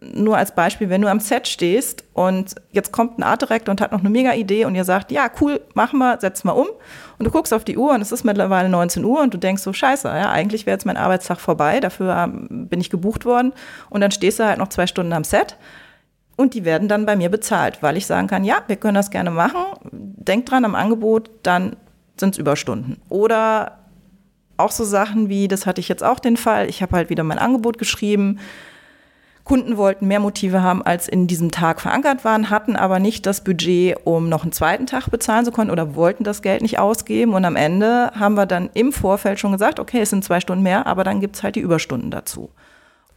nur als Beispiel, wenn du am Set stehst und jetzt kommt ein Art Director und hat noch eine mega Idee und ihr sagt, ja, cool, machen wir, setzen wir um. Und du guckst auf die Uhr und es ist mittlerweile 19 Uhr und du denkst so, scheiße, ja, eigentlich wäre jetzt mein Arbeitstag vorbei, dafür ähm, bin ich gebucht worden. Und dann stehst du halt noch zwei Stunden am Set und die werden dann bei mir bezahlt, weil ich sagen kann, ja, wir können das gerne machen. Denk dran am Angebot, dann sind es Überstunden. Oder auch so Sachen wie, das hatte ich jetzt auch den Fall, ich habe halt wieder mein Angebot geschrieben, Kunden wollten mehr Motive haben, als in diesem Tag verankert waren, hatten aber nicht das Budget, um noch einen zweiten Tag bezahlen zu können oder wollten das Geld nicht ausgeben. Und am Ende haben wir dann im Vorfeld schon gesagt, okay, es sind zwei Stunden mehr, aber dann gibt es halt die Überstunden dazu.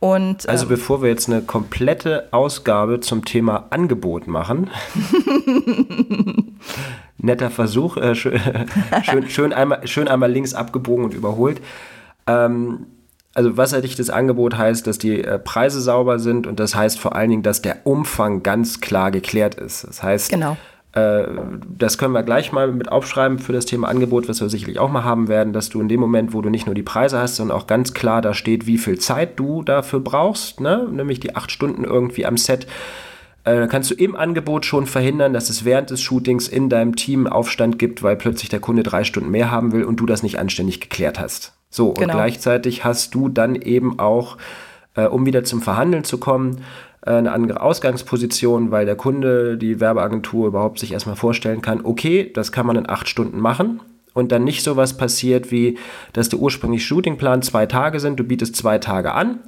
Und, also ähm, bevor wir jetzt eine komplette Ausgabe zum Thema Angebot machen, [LAUGHS] netter Versuch, äh, schön, [LAUGHS] schön, schön, einmal, schön einmal links abgebogen und überholt. Ähm, also wasserdichtes Angebot heißt, dass die äh, Preise sauber sind und das heißt vor allen Dingen, dass der Umfang ganz klar geklärt ist. Das heißt, genau. äh, das können wir gleich mal mit aufschreiben für das Thema Angebot, was wir sicherlich auch mal haben werden, dass du in dem Moment, wo du nicht nur die Preise hast, sondern auch ganz klar da steht, wie viel Zeit du dafür brauchst, ne? nämlich die acht Stunden irgendwie am Set. Äh, kannst du im Angebot schon verhindern, dass es während des Shootings in deinem Team Aufstand gibt, weil plötzlich der Kunde drei Stunden mehr haben will und du das nicht anständig geklärt hast. So, genau. und gleichzeitig hast du dann eben auch, äh, um wieder zum Verhandeln zu kommen, äh, eine andere Ausgangsposition, weil der Kunde, die Werbeagentur überhaupt sich erstmal vorstellen kann, okay, das kann man in acht Stunden machen. Und dann nicht sowas passiert wie, dass der ursprüngliche Shootingplan zwei Tage sind, du bietest zwei Tage an,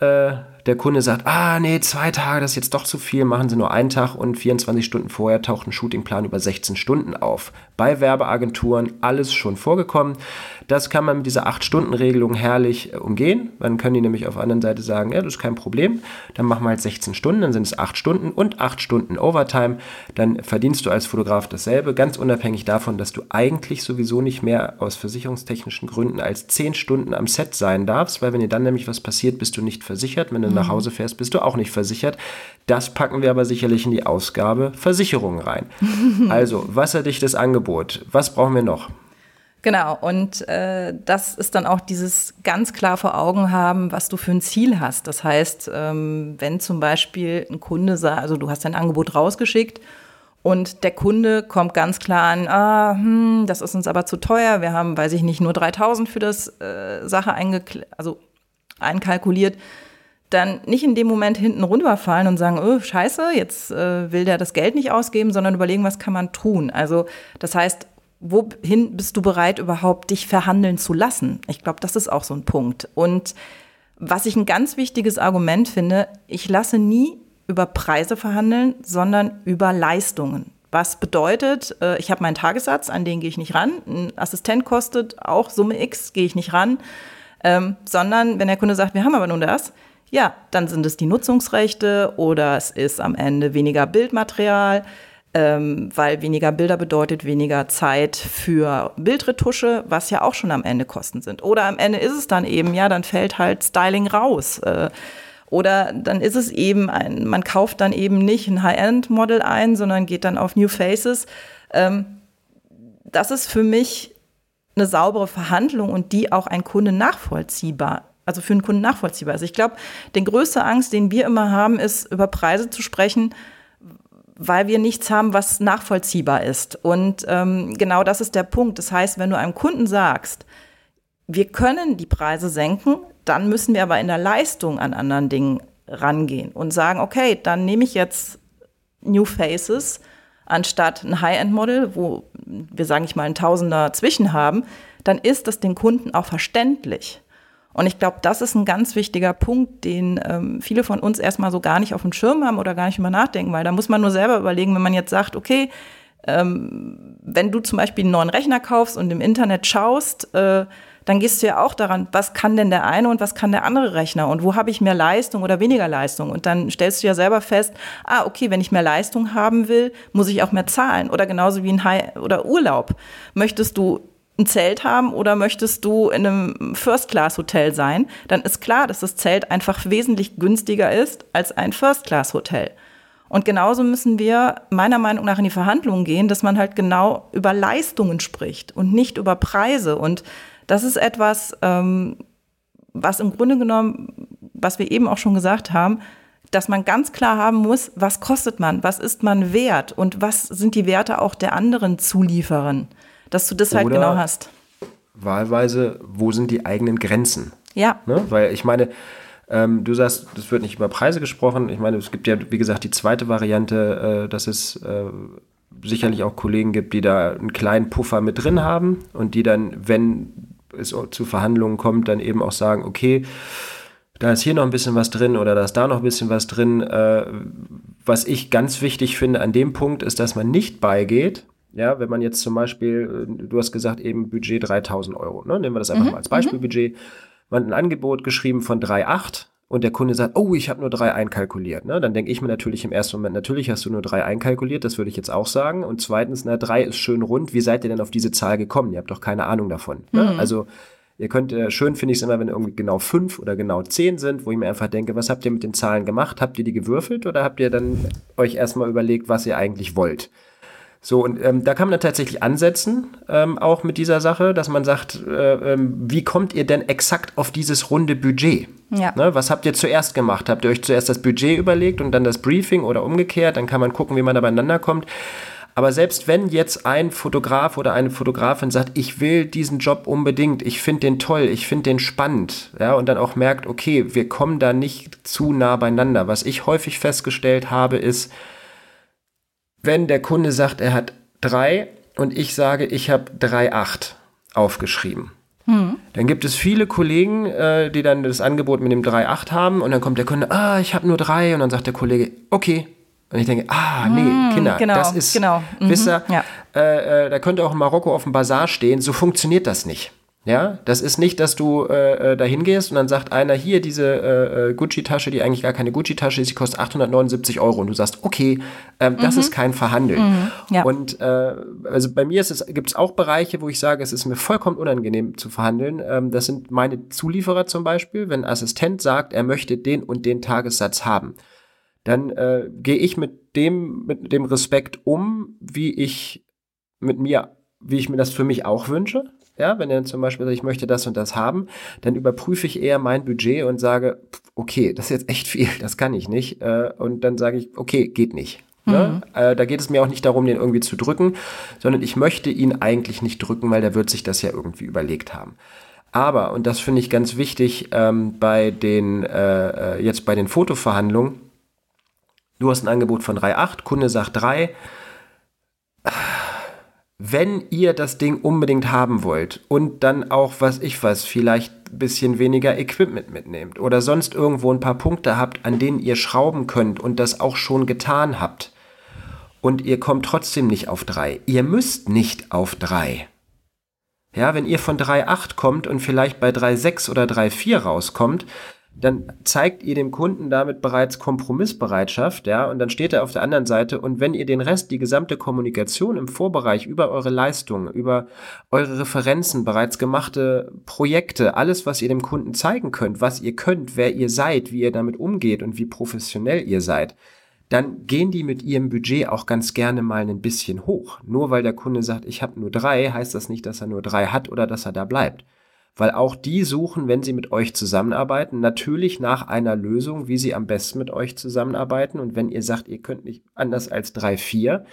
äh, der Kunde sagt, ah nee, zwei Tage, das ist jetzt doch zu viel, machen Sie nur einen Tag und 24 Stunden vorher taucht ein Shootingplan über 16 Stunden auf. Bei Werbeagenturen alles schon vorgekommen. Das kann man mit dieser 8-Stunden-Regelung herrlich äh, umgehen. Dann können die nämlich auf der anderen Seite sagen, ja, das ist kein Problem. Dann machen wir halt 16 Stunden, dann sind es 8 Stunden und 8 Stunden Overtime. Dann verdienst du als Fotograf dasselbe, ganz unabhängig davon, dass du eigentlich sowieso nicht mehr aus versicherungstechnischen Gründen als 10 Stunden am Set sein darfst, weil wenn dir dann nämlich was passiert, bist du nicht versichert. Wenn du mhm. nach Hause fährst, bist du auch nicht versichert. Das packen wir aber sicherlich in die Ausgabe Versicherungen rein. [LAUGHS] also, wasserdichtes Angebot. Was brauchen wir noch? Genau, und äh, das ist dann auch dieses ganz klar vor Augen haben, was du für ein Ziel hast. Das heißt, ähm, wenn zum Beispiel ein Kunde sagt, also du hast dein Angebot rausgeschickt und der Kunde kommt ganz klar an, ah, hm, das ist uns aber zu teuer, wir haben, weiß ich nicht, nur 3000 für das äh, Sache also einkalkuliert, dann nicht in dem Moment hinten runterfallen und sagen, oh, scheiße, jetzt äh, will der das Geld nicht ausgeben, sondern überlegen, was kann man tun. Also das heißt, wohin bist du bereit, überhaupt dich verhandeln zu lassen? Ich glaube, das ist auch so ein Punkt. Und was ich ein ganz wichtiges Argument finde, ich lasse nie über Preise verhandeln, sondern über Leistungen. Was bedeutet, äh, ich habe meinen Tagessatz, an den gehe ich nicht ran. Ein Assistent kostet auch Summe X, gehe ich nicht ran. Ähm, sondern wenn der Kunde sagt, wir haben aber nur das, ja, dann sind es die Nutzungsrechte oder es ist am Ende weniger Bildmaterial ähm, weil weniger Bilder bedeutet weniger Zeit für Bildretusche, was ja auch schon am Ende Kosten sind. Oder am Ende ist es dann eben, ja, dann fällt halt Styling raus. Äh, oder dann ist es eben ein, man kauft dann eben nicht ein High-End-Model ein, sondern geht dann auf New Faces. Ähm, das ist für mich eine saubere Verhandlung und die auch ein Kunde nachvollziehbar also für einen Kunden nachvollziehbar ist. Ich glaube, die größte Angst, den wir immer haben, ist, über Preise zu sprechen, weil wir nichts haben, was nachvollziehbar ist. Und ähm, genau das ist der Punkt. Das heißt, wenn du einem Kunden sagst, wir können die Preise senken, dann müssen wir aber in der Leistung an anderen Dingen rangehen und sagen, okay, dann nehme ich jetzt New Faces anstatt ein High-End-Model, wo wir, sagen ich mal, ein Tausender zwischen haben, dann ist das den Kunden auch verständlich. Und ich glaube, das ist ein ganz wichtiger Punkt, den ähm, viele von uns erstmal so gar nicht auf dem Schirm haben oder gar nicht über nachdenken, weil da muss man nur selber überlegen, wenn man jetzt sagt, okay, ähm, wenn du zum Beispiel einen neuen Rechner kaufst und im Internet schaust, äh, dann gehst du ja auch daran, was kann denn der eine und was kann der andere Rechner und wo habe ich mehr Leistung oder weniger Leistung? Und dann stellst du ja selber fest, ah, okay, wenn ich mehr Leistung haben will, muss ich auch mehr zahlen. Oder genauso wie ein High oder Urlaub. Möchtest du ein Zelt haben oder möchtest du in einem First-Class-Hotel sein, dann ist klar, dass das Zelt einfach wesentlich günstiger ist als ein First-Class-Hotel. Und genauso müssen wir meiner Meinung nach in die Verhandlungen gehen, dass man halt genau über Leistungen spricht und nicht über Preise. Und das ist etwas, ähm, was im Grunde genommen, was wir eben auch schon gesagt haben, dass man ganz klar haben muss, was kostet man, was ist man wert und was sind die Werte auch der anderen Zulieferer dass du das halt Oder genau hast. Wahlweise, wo sind die eigenen Grenzen? Ja. Ne? Weil ich meine, ähm, du sagst, es wird nicht über Preise gesprochen. Ich meine, es gibt ja, wie gesagt, die zweite Variante, äh, dass es äh, sicherlich auch Kollegen gibt, die da einen kleinen Puffer mit drin haben und die dann, wenn es zu Verhandlungen kommt, dann eben auch sagen, okay, da ist hier noch ein bisschen was drin oder da ist da noch ein bisschen was drin. Äh, was ich ganz wichtig finde an dem Punkt ist, dass man nicht beigeht ja, wenn man jetzt zum Beispiel, äh, du hast gesagt eben Budget 3000 Euro, ne? nehmen wir das einfach mhm. mal als Beispielbudget. Man hat ein Angebot geschrieben von 3,8 und der Kunde sagt, oh, ich habe nur drei einkalkuliert. Ne? Dann denke ich mir natürlich im ersten Moment, natürlich hast du nur drei einkalkuliert, das würde ich jetzt auch sagen. Und zweitens, na, drei ist schön rund. Wie seid ihr denn auf diese Zahl gekommen? Ihr habt doch keine Ahnung davon. Ne? Mhm. Also Ihr könnt, äh, schön finde ich es immer, wenn irgendwie genau fünf oder genau zehn sind, wo ich mir einfach denke, was habt ihr mit den Zahlen gemacht? Habt ihr die gewürfelt oder habt ihr dann euch erstmal überlegt, was ihr eigentlich wollt? So, und ähm, da kann man dann tatsächlich ansetzen, ähm, auch mit dieser Sache, dass man sagt, äh, ähm, wie kommt ihr denn exakt auf dieses runde Budget? Ja. Ne, was habt ihr zuerst gemacht? Habt ihr euch zuerst das Budget überlegt und dann das Briefing oder umgekehrt? Dann kann man gucken, wie man da beieinander kommt. Aber selbst wenn jetzt ein Fotograf oder eine Fotografin sagt, ich will diesen Job unbedingt, ich finde den toll, ich finde den spannend, ja, und dann auch merkt, okay, wir kommen da nicht zu nah beieinander. Was ich häufig festgestellt habe, ist, wenn der Kunde sagt, er hat drei und ich sage, ich habe drei acht aufgeschrieben, Mhm. Dann gibt es viele Kollegen, äh, die dann das Angebot mit dem 3,8 haben und dann kommt der Kunde, ah, ich habe nur drei und dann sagt der Kollege, okay. Und ich denke, ah, nee, mhm, Kinder, genau, das ist, genau. Mhm, wisst ihr, ja. äh, äh, da könnte auch in Marokko auf dem Bazar stehen, so funktioniert das nicht. Ja, das ist nicht, dass du äh, äh, da hingehst und dann sagt einer hier diese äh, äh, Gucci-Tasche, die eigentlich gar keine Gucci-Tasche ist, die kostet 879 Euro und du sagst, okay, mhm. das ist kein Verhandeln. Mhm. Ja. Und äh, also bei mir gibt es auch Bereiche, wo ich sage, es ist mir vollkommen unangenehm zu verhandeln. Ähm, das sind meine Zulieferer zum Beispiel, wenn ein Assistent sagt, er möchte den und den Tagessatz haben, dann äh, gehe ich mit dem mit dem Respekt um, wie ich mit mir, wie ich mir das für mich auch wünsche. Ja, wenn er zum Beispiel sagt, ich möchte das und das haben, dann überprüfe ich eher mein Budget und sage, okay, das ist jetzt echt viel, [LAUGHS] das kann ich nicht. Äh, und dann sage ich, okay, geht nicht. Ne? Mhm. Äh, da geht es mir auch nicht darum, den irgendwie zu drücken, sondern ich möchte ihn eigentlich nicht drücken, weil der wird sich das ja irgendwie überlegt haben. Aber, und das finde ich ganz wichtig, ähm, bei den, äh, äh jetzt bei den Fotoverhandlungen, du hast ein Angebot von 3,8, Kunde sagt 3, wenn ihr das Ding unbedingt haben wollt und dann auch, was ich weiß, vielleicht ein bisschen weniger Equipment mitnehmt oder sonst irgendwo ein paar Punkte habt, an denen ihr schrauben könnt und das auch schon getan habt und ihr kommt trotzdem nicht auf drei. Ihr müsst nicht auf drei. Ja, wenn ihr von 3,8 kommt und vielleicht bei 3,6 oder 3,4 rauskommt, dann zeigt ihr dem Kunden damit bereits Kompromissbereitschaft, ja, und dann steht er auf der anderen Seite und wenn ihr den Rest, die gesamte Kommunikation im Vorbereich über eure Leistungen, über eure Referenzen, bereits gemachte Projekte, alles, was ihr dem Kunden zeigen könnt, was ihr könnt, wer ihr seid, wie ihr damit umgeht und wie professionell ihr seid, dann gehen die mit ihrem Budget auch ganz gerne mal ein bisschen hoch. Nur weil der Kunde sagt, ich habe nur drei, heißt das nicht, dass er nur drei hat oder dass er da bleibt weil auch die suchen, wenn sie mit euch zusammenarbeiten, natürlich nach einer Lösung, wie sie am besten mit euch zusammenarbeiten. Und wenn ihr sagt, ihr könnt nicht anders als drei, vier,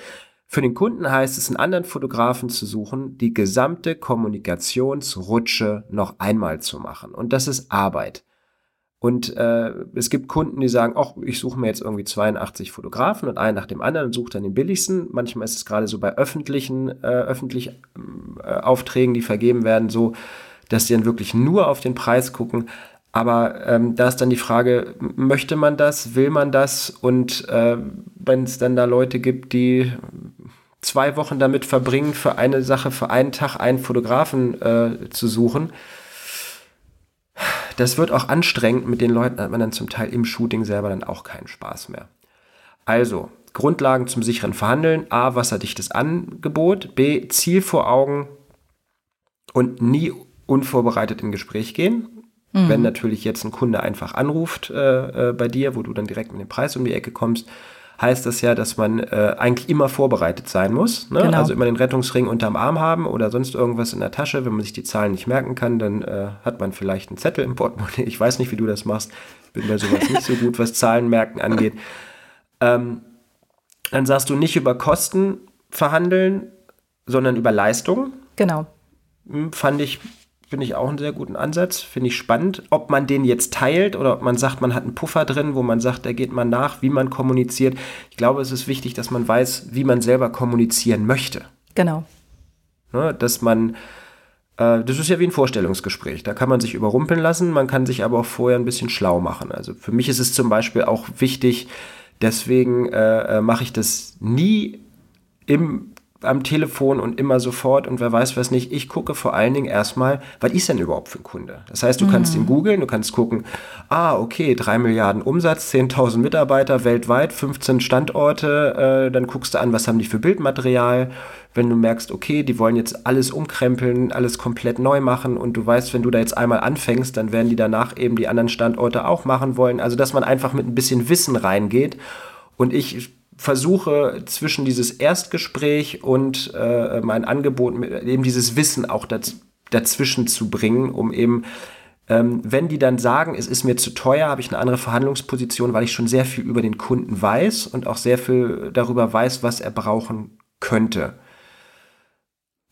für den Kunden heißt es, einen anderen Fotografen zu suchen, die gesamte Kommunikationsrutsche noch einmal zu machen. Und das ist Arbeit. Und äh, es gibt Kunden, die sagen, ach, ich suche mir jetzt irgendwie 82 Fotografen und einen nach dem anderen und suche dann den billigsten. Manchmal ist es gerade so bei öffentlichen, äh, öffentlich äh, Aufträgen, die vergeben werden, so, dass sie dann wirklich nur auf den Preis gucken. Aber ähm, da ist dann die Frage, möchte man das, will man das? Und äh, wenn es dann da Leute gibt, die zwei Wochen damit verbringen, für eine Sache, für einen Tag einen Fotografen äh, zu suchen, das wird auch anstrengend. Mit den Leuten hat man dann zum Teil im Shooting selber dann auch keinen Spaß mehr. Also, Grundlagen zum sicheren Verhandeln. A, wasserdichtes Angebot. B, Ziel vor Augen und nie unvorbereitet in Gespräch gehen. Mhm. Wenn natürlich jetzt ein Kunde einfach anruft äh, äh, bei dir, wo du dann direkt mit dem Preis um die Ecke kommst, heißt das ja, dass man äh, eigentlich immer vorbereitet sein muss. Ne? Genau. Also immer den Rettungsring unterm Arm haben oder sonst irgendwas in der Tasche. Wenn man sich die Zahlen nicht merken kann, dann äh, hat man vielleicht einen Zettel im Portemonnaie. Ich weiß nicht, wie du das machst. Ich bin bei sowas nicht so gut, was Zahlen merken angeht. Ähm, dann sagst du nicht über Kosten verhandeln, sondern über Leistung. Genau. Hm, fand ich Finde ich auch einen sehr guten Ansatz. Finde ich spannend. Ob man den jetzt teilt oder ob man sagt, man hat einen Puffer drin, wo man sagt, da geht man nach, wie man kommuniziert. Ich glaube, es ist wichtig, dass man weiß, wie man selber kommunizieren möchte. Genau. Ne, dass man, äh, das ist ja wie ein Vorstellungsgespräch. Da kann man sich überrumpeln lassen, man kann sich aber auch vorher ein bisschen schlau machen. Also für mich ist es zum Beispiel auch wichtig, deswegen äh, äh mache ich das nie im am Telefon und immer sofort und wer weiß was nicht. Ich gucke vor allen Dingen erstmal, was ist denn überhaupt für ein Kunde? Das heißt, du mhm. kannst ihn googeln, du kannst gucken, ah, okay, drei Milliarden Umsatz, 10.000 Mitarbeiter weltweit, 15 Standorte, äh, dann guckst du an, was haben die für Bildmaterial. Wenn du merkst, okay, die wollen jetzt alles umkrempeln, alles komplett neu machen und du weißt, wenn du da jetzt einmal anfängst, dann werden die danach eben die anderen Standorte auch machen wollen. Also, dass man einfach mit ein bisschen Wissen reingeht. Und ich versuche zwischen dieses Erstgespräch und äh, mein Angebot eben dieses Wissen auch daz dazwischen zu bringen, um eben, ähm, wenn die dann sagen, es ist mir zu teuer, habe ich eine andere Verhandlungsposition, weil ich schon sehr viel über den Kunden weiß und auch sehr viel darüber weiß, was er brauchen könnte.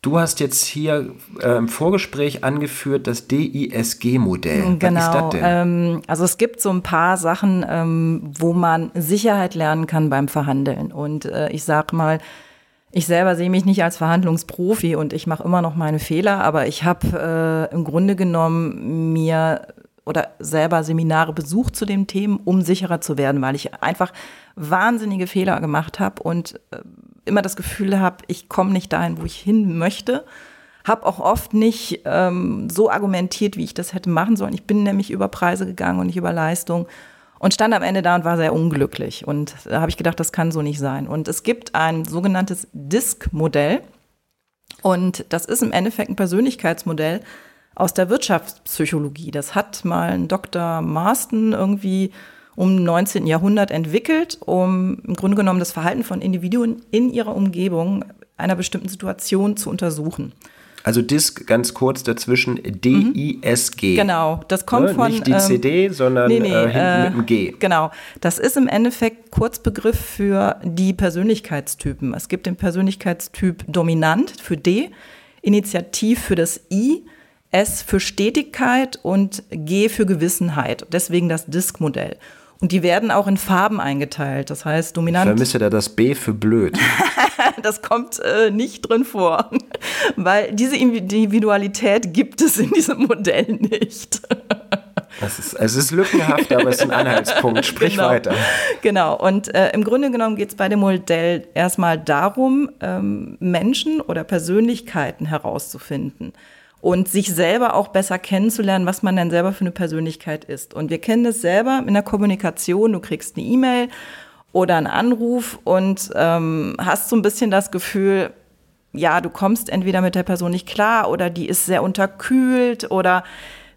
Du hast jetzt hier äh, im Vorgespräch angeführt das DISG-Modell. Genau. Was ist das denn? Ähm, also es gibt so ein paar Sachen, ähm, wo man Sicherheit lernen kann beim Verhandeln. Und äh, ich sag mal, Ich selber sehe mich nicht als Verhandlungsprofi und ich mache immer noch meine Fehler, aber ich habe äh, im Grunde genommen mir oder selber Seminare besucht zu den Themen, um sicherer zu werden, weil ich einfach wahnsinnige Fehler gemacht habe und äh, immer das Gefühl habe, ich komme nicht dahin, wo ich hin möchte. Habe auch oft nicht ähm, so argumentiert, wie ich das hätte machen sollen. Ich bin nämlich über Preise gegangen und nicht über Leistung und stand am Ende da und war sehr unglücklich. Und da habe ich gedacht, das kann so nicht sein. Und es gibt ein sogenanntes DISC-Modell. Und das ist im Endeffekt ein Persönlichkeitsmodell aus der Wirtschaftspsychologie. Das hat mal ein Dr. Marston irgendwie um 19. Jahrhundert entwickelt, um im Grunde genommen das Verhalten von Individuen in ihrer Umgebung einer bestimmten Situation zu untersuchen. Also Disk ganz kurz dazwischen, D-I-S-G. Genau, das kommt ne? von. Nicht die CD, sondern nee, nee, äh, hinten äh, mit dem G. Genau, das ist im Endeffekt Kurzbegriff für die Persönlichkeitstypen. Es gibt den Persönlichkeitstyp Dominant für D, Initiativ für das I, S für Stetigkeit und G für Gewissenheit. Deswegen das Disk-Modell. Und die werden auch in Farben eingeteilt. Das heißt, dominant. Ich vermisse da das B für blöd. [LAUGHS] das kommt äh, nicht drin vor, [LAUGHS] weil diese Individualität gibt es in diesem Modell nicht. [LAUGHS] Es ist, es ist lückenhaft, aber es ist ein Anhaltspunkt. Sprich genau. weiter. Genau, und äh, im Grunde genommen geht es bei dem Modell erstmal darum, ähm, Menschen oder Persönlichkeiten herauszufinden und sich selber auch besser kennenzulernen, was man denn selber für eine Persönlichkeit ist. Und wir kennen das selber in der Kommunikation. Du kriegst eine E-Mail oder einen Anruf und ähm, hast so ein bisschen das Gefühl, ja, du kommst entweder mit der Person nicht klar oder die ist sehr unterkühlt oder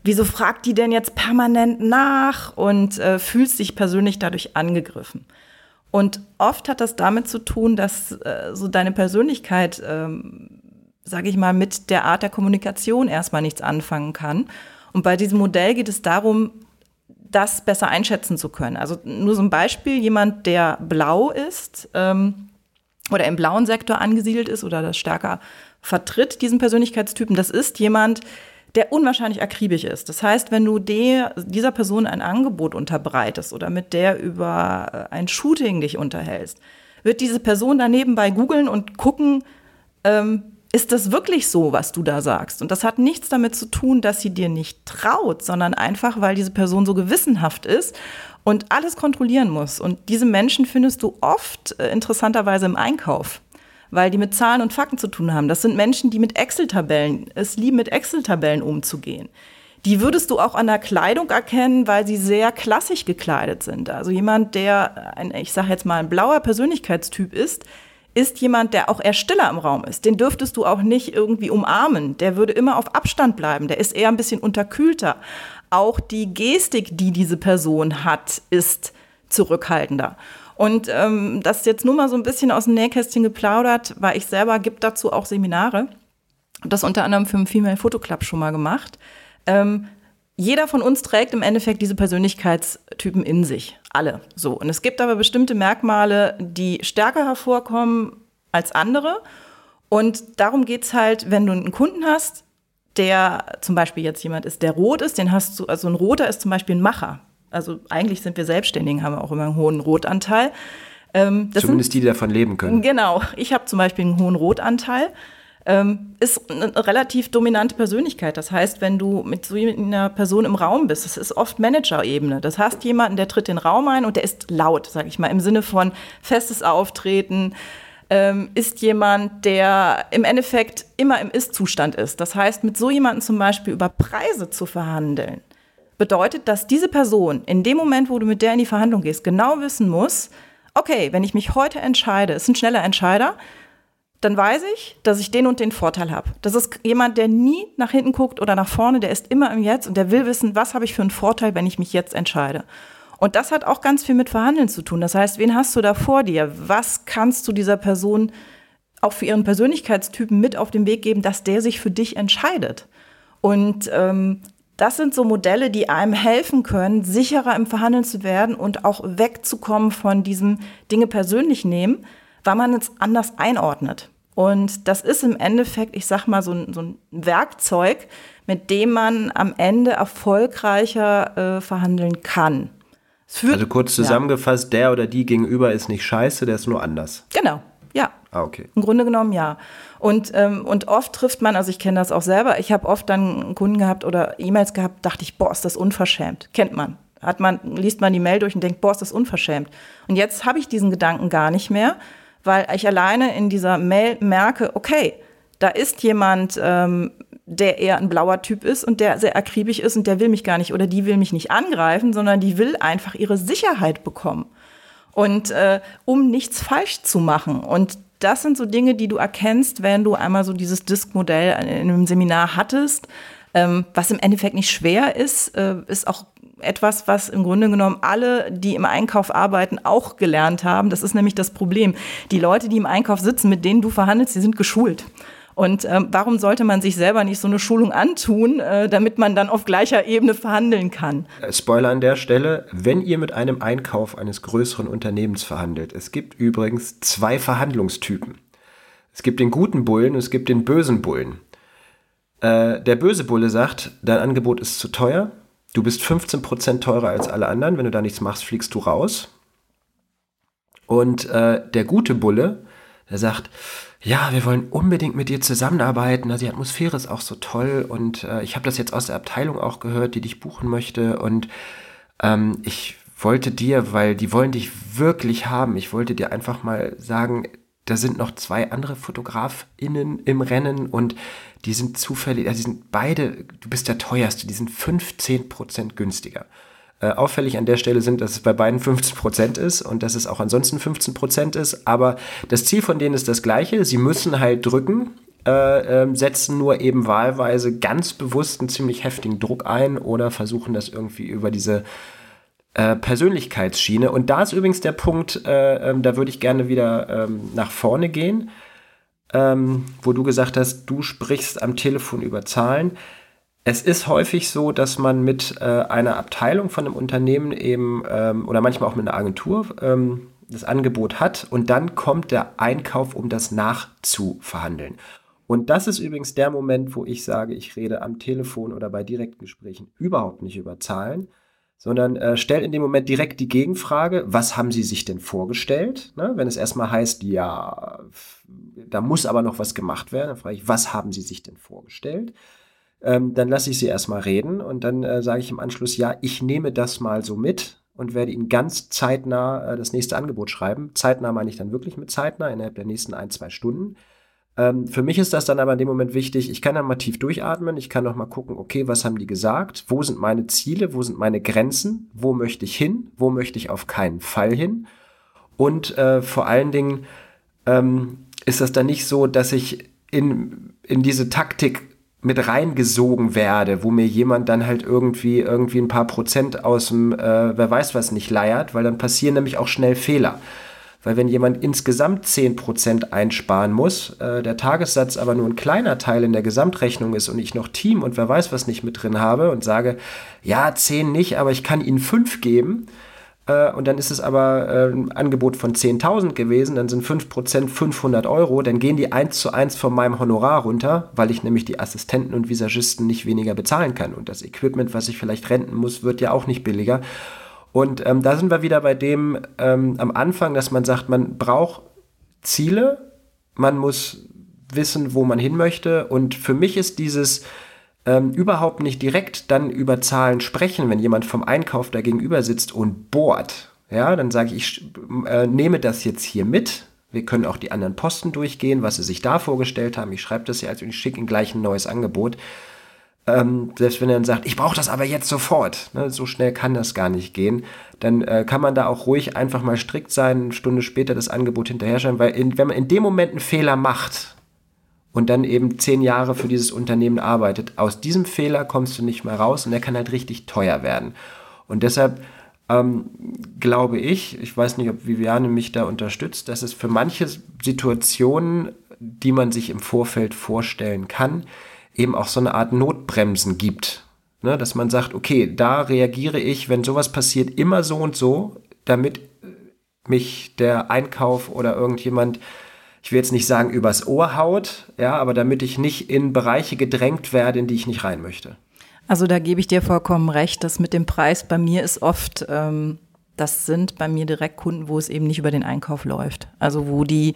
wieso fragt die denn jetzt permanent nach und äh, fühlst dich persönlich dadurch angegriffen. Und oft hat das damit zu tun, dass äh, so deine Persönlichkeit ähm, sage ich mal, mit der Art der Kommunikation erstmal nichts anfangen kann. Und bei diesem Modell geht es darum, das besser einschätzen zu können. Also nur so ein Beispiel, jemand, der blau ist ähm, oder im blauen Sektor angesiedelt ist oder das stärker vertritt, diesen Persönlichkeitstypen, das ist jemand, der unwahrscheinlich akribisch ist. Das heißt, wenn du der, dieser Person ein Angebot unterbreitest oder mit der über äh, ein Shooting dich unterhältst, wird diese Person daneben bei googeln und gucken, ähm, ist das wirklich so, was du da sagst? Und das hat nichts damit zu tun, dass sie dir nicht traut, sondern einfach, weil diese Person so gewissenhaft ist und alles kontrollieren muss. Und diese Menschen findest du oft äh, interessanterweise im Einkauf, weil die mit Zahlen und Fakten zu tun haben. Das sind Menschen, die mit Excel-Tabellen, es lieben, mit Excel-Tabellen umzugehen. Die würdest du auch an der Kleidung erkennen, weil sie sehr klassisch gekleidet sind. Also jemand, der ein, ich sage jetzt mal, ein blauer Persönlichkeitstyp ist, ist jemand, der auch eher stiller im Raum ist. Den dürftest du auch nicht irgendwie umarmen. Der würde immer auf Abstand bleiben. Der ist eher ein bisschen unterkühlter. Auch die Gestik, die diese Person hat, ist zurückhaltender. Und ähm, das jetzt nur mal so ein bisschen aus dem Nähkästchen geplaudert, weil ich selber gibt dazu auch Seminare. Das unter anderem für den Female Photo Club schon mal gemacht. Ähm, jeder von uns trägt im Endeffekt diese Persönlichkeitstypen in sich. Alle. So. Und es gibt aber bestimmte Merkmale, die stärker hervorkommen als andere. Und darum geht es halt, wenn du einen Kunden hast, der zum Beispiel jetzt jemand ist, der rot ist, den hast du, also ein roter ist zum Beispiel ein Macher. Also eigentlich sind wir Selbstständigen, haben auch immer einen hohen Rotanteil. Ähm, Zumindest sind, die, die davon leben können. Genau. Ich habe zum Beispiel einen hohen Rotanteil ähm, ist eine relativ dominante Persönlichkeit. Das heißt, wenn du mit so einer Person im Raum bist, das ist oft Manager-Ebene. Das heißt, jemanden, der tritt den Raum ein und der ist laut, sage ich mal, im Sinne von festes Auftreten, ähm, ist jemand, der im Endeffekt immer im Ist-Zustand ist. Das heißt, mit so jemandem zum Beispiel über Preise zu verhandeln, bedeutet, dass diese Person in dem Moment, wo du mit der in die Verhandlung gehst, genau wissen muss, okay, wenn ich mich heute entscheide, ist ein schneller Entscheider, dann weiß ich, dass ich den und den Vorteil habe. Das ist jemand, der nie nach hinten guckt oder nach vorne, der ist immer im Jetzt und der will wissen, was habe ich für einen Vorteil, wenn ich mich jetzt entscheide. Und das hat auch ganz viel mit Verhandeln zu tun. Das heißt, wen hast du da vor dir? Was kannst du dieser Person auch für ihren Persönlichkeitstypen mit auf den Weg geben, dass der sich für dich entscheidet? Und ähm, das sind so Modelle, die einem helfen können, sicherer im Verhandeln zu werden und auch wegzukommen von diesem Dinge persönlich nehmen, weil man es anders einordnet. Und das ist im Endeffekt, ich sag mal, so ein, so ein Werkzeug, mit dem man am Ende erfolgreicher äh, verhandeln kann. Führt, also kurz zusammengefasst, ja. der oder die gegenüber ist nicht scheiße, der ist nur anders. Genau. Ja. Ah, okay. Im Grunde genommen ja. Und, ähm, und oft trifft man, also ich kenne das auch selber, ich habe oft dann Kunden gehabt oder E-Mails gehabt, dachte ich, boah, ist das unverschämt. Kennt man. Hat man, liest man die Mail durch und denkt, boah, ist das unverschämt. Und jetzt habe ich diesen Gedanken gar nicht mehr, weil ich alleine in dieser Mail merke, okay, da ist jemand, ähm, der eher ein blauer Typ ist und der sehr akribisch ist und der will mich gar nicht oder die will mich nicht angreifen, sondern die will einfach ihre Sicherheit bekommen. Und äh, um nichts falsch zu machen. Und das sind so Dinge, die du erkennst, wenn du einmal so dieses Disk-Modell in einem Seminar hattest. Ähm, was im Endeffekt nicht schwer ist, äh, ist auch etwas, was im Grunde genommen alle, die im Einkauf arbeiten, auch gelernt haben. Das ist nämlich das Problem. Die Leute, die im Einkauf sitzen, mit denen du verhandelst, die sind geschult. Und ähm, warum sollte man sich selber nicht so eine Schulung antun, äh, damit man dann auf gleicher Ebene verhandeln kann? Äh, Spoiler an der Stelle, wenn ihr mit einem Einkauf eines größeren Unternehmens verhandelt, es gibt übrigens zwei Verhandlungstypen. Es gibt den guten Bullen und es gibt den bösen Bullen. Äh, der böse Bulle sagt, dein Angebot ist zu teuer, du bist 15% teurer als alle anderen, wenn du da nichts machst, fliegst du raus. Und äh, der gute Bulle, der sagt, ja, wir wollen unbedingt mit dir zusammenarbeiten. Also die Atmosphäre ist auch so toll und äh, ich habe das jetzt aus der Abteilung auch gehört, die dich buchen möchte und ähm, ich wollte dir, weil die wollen dich wirklich haben, ich wollte dir einfach mal sagen, da sind noch zwei andere FotografInnen im Rennen und die sind zufällig, also die sind beide, du bist der teuerste, die sind 15% günstiger. Äh, auffällig an der Stelle sind, dass es bei beiden 15 Prozent ist und dass es auch ansonsten 15 Prozent ist. Aber das Ziel von denen ist das gleiche. Sie müssen halt drücken, äh, äh, setzen nur eben wahlweise ganz bewusst einen ziemlich heftigen Druck ein oder versuchen das irgendwie über diese äh, Persönlichkeitsschiene. Und da ist übrigens der Punkt, äh, ähm, da würde ich gerne wieder ähm, nach vorne gehen, ähm, wo du gesagt hast, du sprichst am Telefon über Zahlen. Es ist häufig so, dass man mit äh, einer Abteilung von einem Unternehmen eben ähm, oder manchmal auch mit einer Agentur ähm, das Angebot hat und dann kommt der Einkauf, um das nachzuverhandeln. Und das ist übrigens der Moment, wo ich sage, ich rede am Telefon oder bei Direktgesprächen überhaupt nicht über Zahlen, sondern äh, stelle in dem Moment direkt die Gegenfrage, was haben Sie sich denn vorgestellt? Ne? Wenn es erstmal heißt, ja, da muss aber noch was gemacht werden, dann frage ich, was haben Sie sich denn vorgestellt? ähm, dann lasse ich sie erstmal reden und dann äh, sage ich im Anschluss, ja, ich nehme das mal so mit und werde Ihnen ganz zeitnah äh, das nächste Angebot schreiben. Zeitnah meine ich dann wirklich mit zeitnah, innerhalb der nächsten ein, zwei Stunden. Ähm, für mich ist das dann aber in dem Moment wichtig, ich kann dann mal tief durchatmen, ich kann noch mal gucken, okay, was haben die gesagt, wo sind meine Ziele, wo sind meine Grenzen, wo möchte ich hin, wo möchte ich auf keinen Fall hin. Und äh, vor allen Dingen ähm, ist das dann nicht so, dass ich in, in diese Taktik mit reingesogen werde, wo mir jemand dann halt irgendwie irgendwie ein paar Prozent aus dem äh, wer weiß was nicht leiert, weil dann passieren nämlich auch schnell Fehler. Weil wenn jemand insgesamt 10% einsparen muss, äh, der Tagessatz aber nur ein kleiner Teil in der Gesamtrechnung ist und ich noch Team und wer weiß was nicht mit drin habe und sage, ja, 10 nicht, aber ich kann Ihnen 5 geben, äh, und dann ist es aber äh, ein Angebot von 10.000 gewesen, dann sind 5% 500 Euro, dann gehen die 1 zu 1 von meinem Honorar runter, weil ich nämlich die Assistenten und Visagisten nicht weniger bezahlen kann. Und das Equipment, was ich vielleicht renten muss, wird ja auch nicht billiger. Und ähm, da sind wir wieder bei dem ähm, am Anfang, dass man sagt, man braucht Ziele, man muss wissen, wo man hin möchte. Und für mich ist dieses ähm, überhaupt nicht direkt dann über Zahlen sprechen, wenn jemand vom Einkauf da gegenüber sitzt und bohrt. Ja, dann sage ich, ich äh, nehme das jetzt hier mit. Wir können auch die anderen Posten durchgehen, was sie sich da vorgestellt haben. Ich schreibe das ja als und ich schicke ihnen gleich ein neues Angebot. Ähm, selbst wenn er dann sagt, ich brauche das aber jetzt sofort, ne, so schnell kann das gar nicht gehen, dann äh, kann man da auch ruhig einfach mal strikt sein, eine Stunde später das Angebot hinterher schreiben, weil in, wenn man in dem Moment einen Fehler macht, und dann eben zehn Jahre für dieses Unternehmen arbeitet, aus diesem Fehler kommst du nicht mehr raus und der kann halt richtig teuer werden. Und deshalb ähm, glaube ich, ich weiß nicht, ob Viviane mich da unterstützt, dass es für manche Situationen, die man sich im Vorfeld vorstellen kann, eben auch so eine Art Notbremsen gibt. Ne, dass man sagt, okay, da reagiere ich, wenn sowas passiert, immer so und so, damit mich der Einkauf oder irgendjemand ich will jetzt nicht sagen übers Ohr haut, ja, aber damit ich nicht in Bereiche gedrängt werde, in die ich nicht rein möchte. Also da gebe ich dir vollkommen recht, dass mit dem Preis bei mir ist oft, ähm, das sind bei mir direkt Kunden, wo es eben nicht über den Einkauf läuft. Also wo die